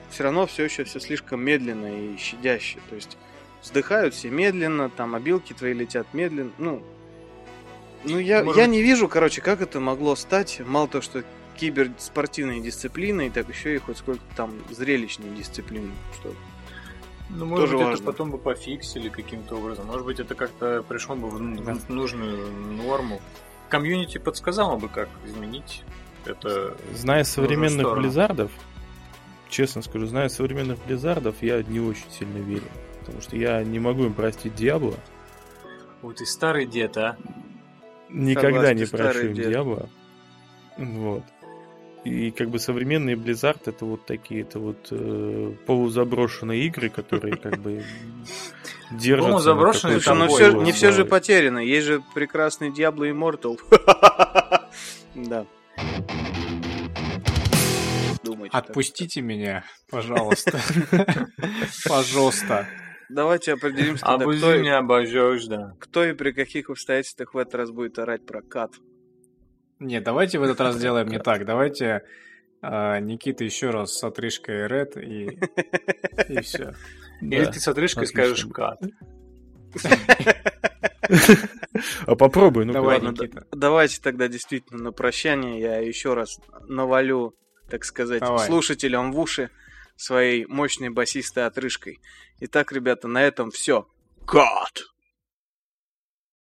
все равно все еще все слишком медленно и щадяще. То есть вздыхают все медленно, там обилки твои летят медленно. Ну, ну я, Может я не вижу, короче, как это могло стать. Мало того, что киберспортивной дисциплиной, так еще и хоть сколько там зрелищной дисциплиной. Что Ну, может Тоже быть, важно. это потом бы пофиксили каким-то образом. Может быть, это как-то пришло бы в, в нужную норму. Комьюнити подсказало бы, как изменить это. Зная современных сторону. Близзардов, честно скажу, зная современных Близзардов, я не очень сильно верю. Потому что я не могу им простить Диабло. Вот и старый дед, а. Никогда Согласен, не прощу им дед. Диабло. Вот. И как бы современные Blizzard это вот такие, это вот э, полузаброшенные игры, которые как бы держатся. Полузаброшенные ну тобой, все, не все же потеряно. Есть же прекрасный Diablo Immortal. Да. Думайте так. Отпустите меня, пожалуйста. Пожалуйста. Давайте определимся, тогда, Обузи кто, меня обожжешь, да. кто и при каких обстоятельствах в этот раз будет орать про кат. Нет, давайте в этот раз сделаем не так. Давайте а, Никита еще раз с отрыжкой Ред и, и все. Или ты с отрыжкой скажешь кат. А попробуй, ну Давай, Ладно, Никита. Давайте тогда действительно на прощание я еще раз навалю, так сказать, Давай. слушателям в уши своей мощной басистой отрыжкой. Итак, ребята, на этом все. Кат!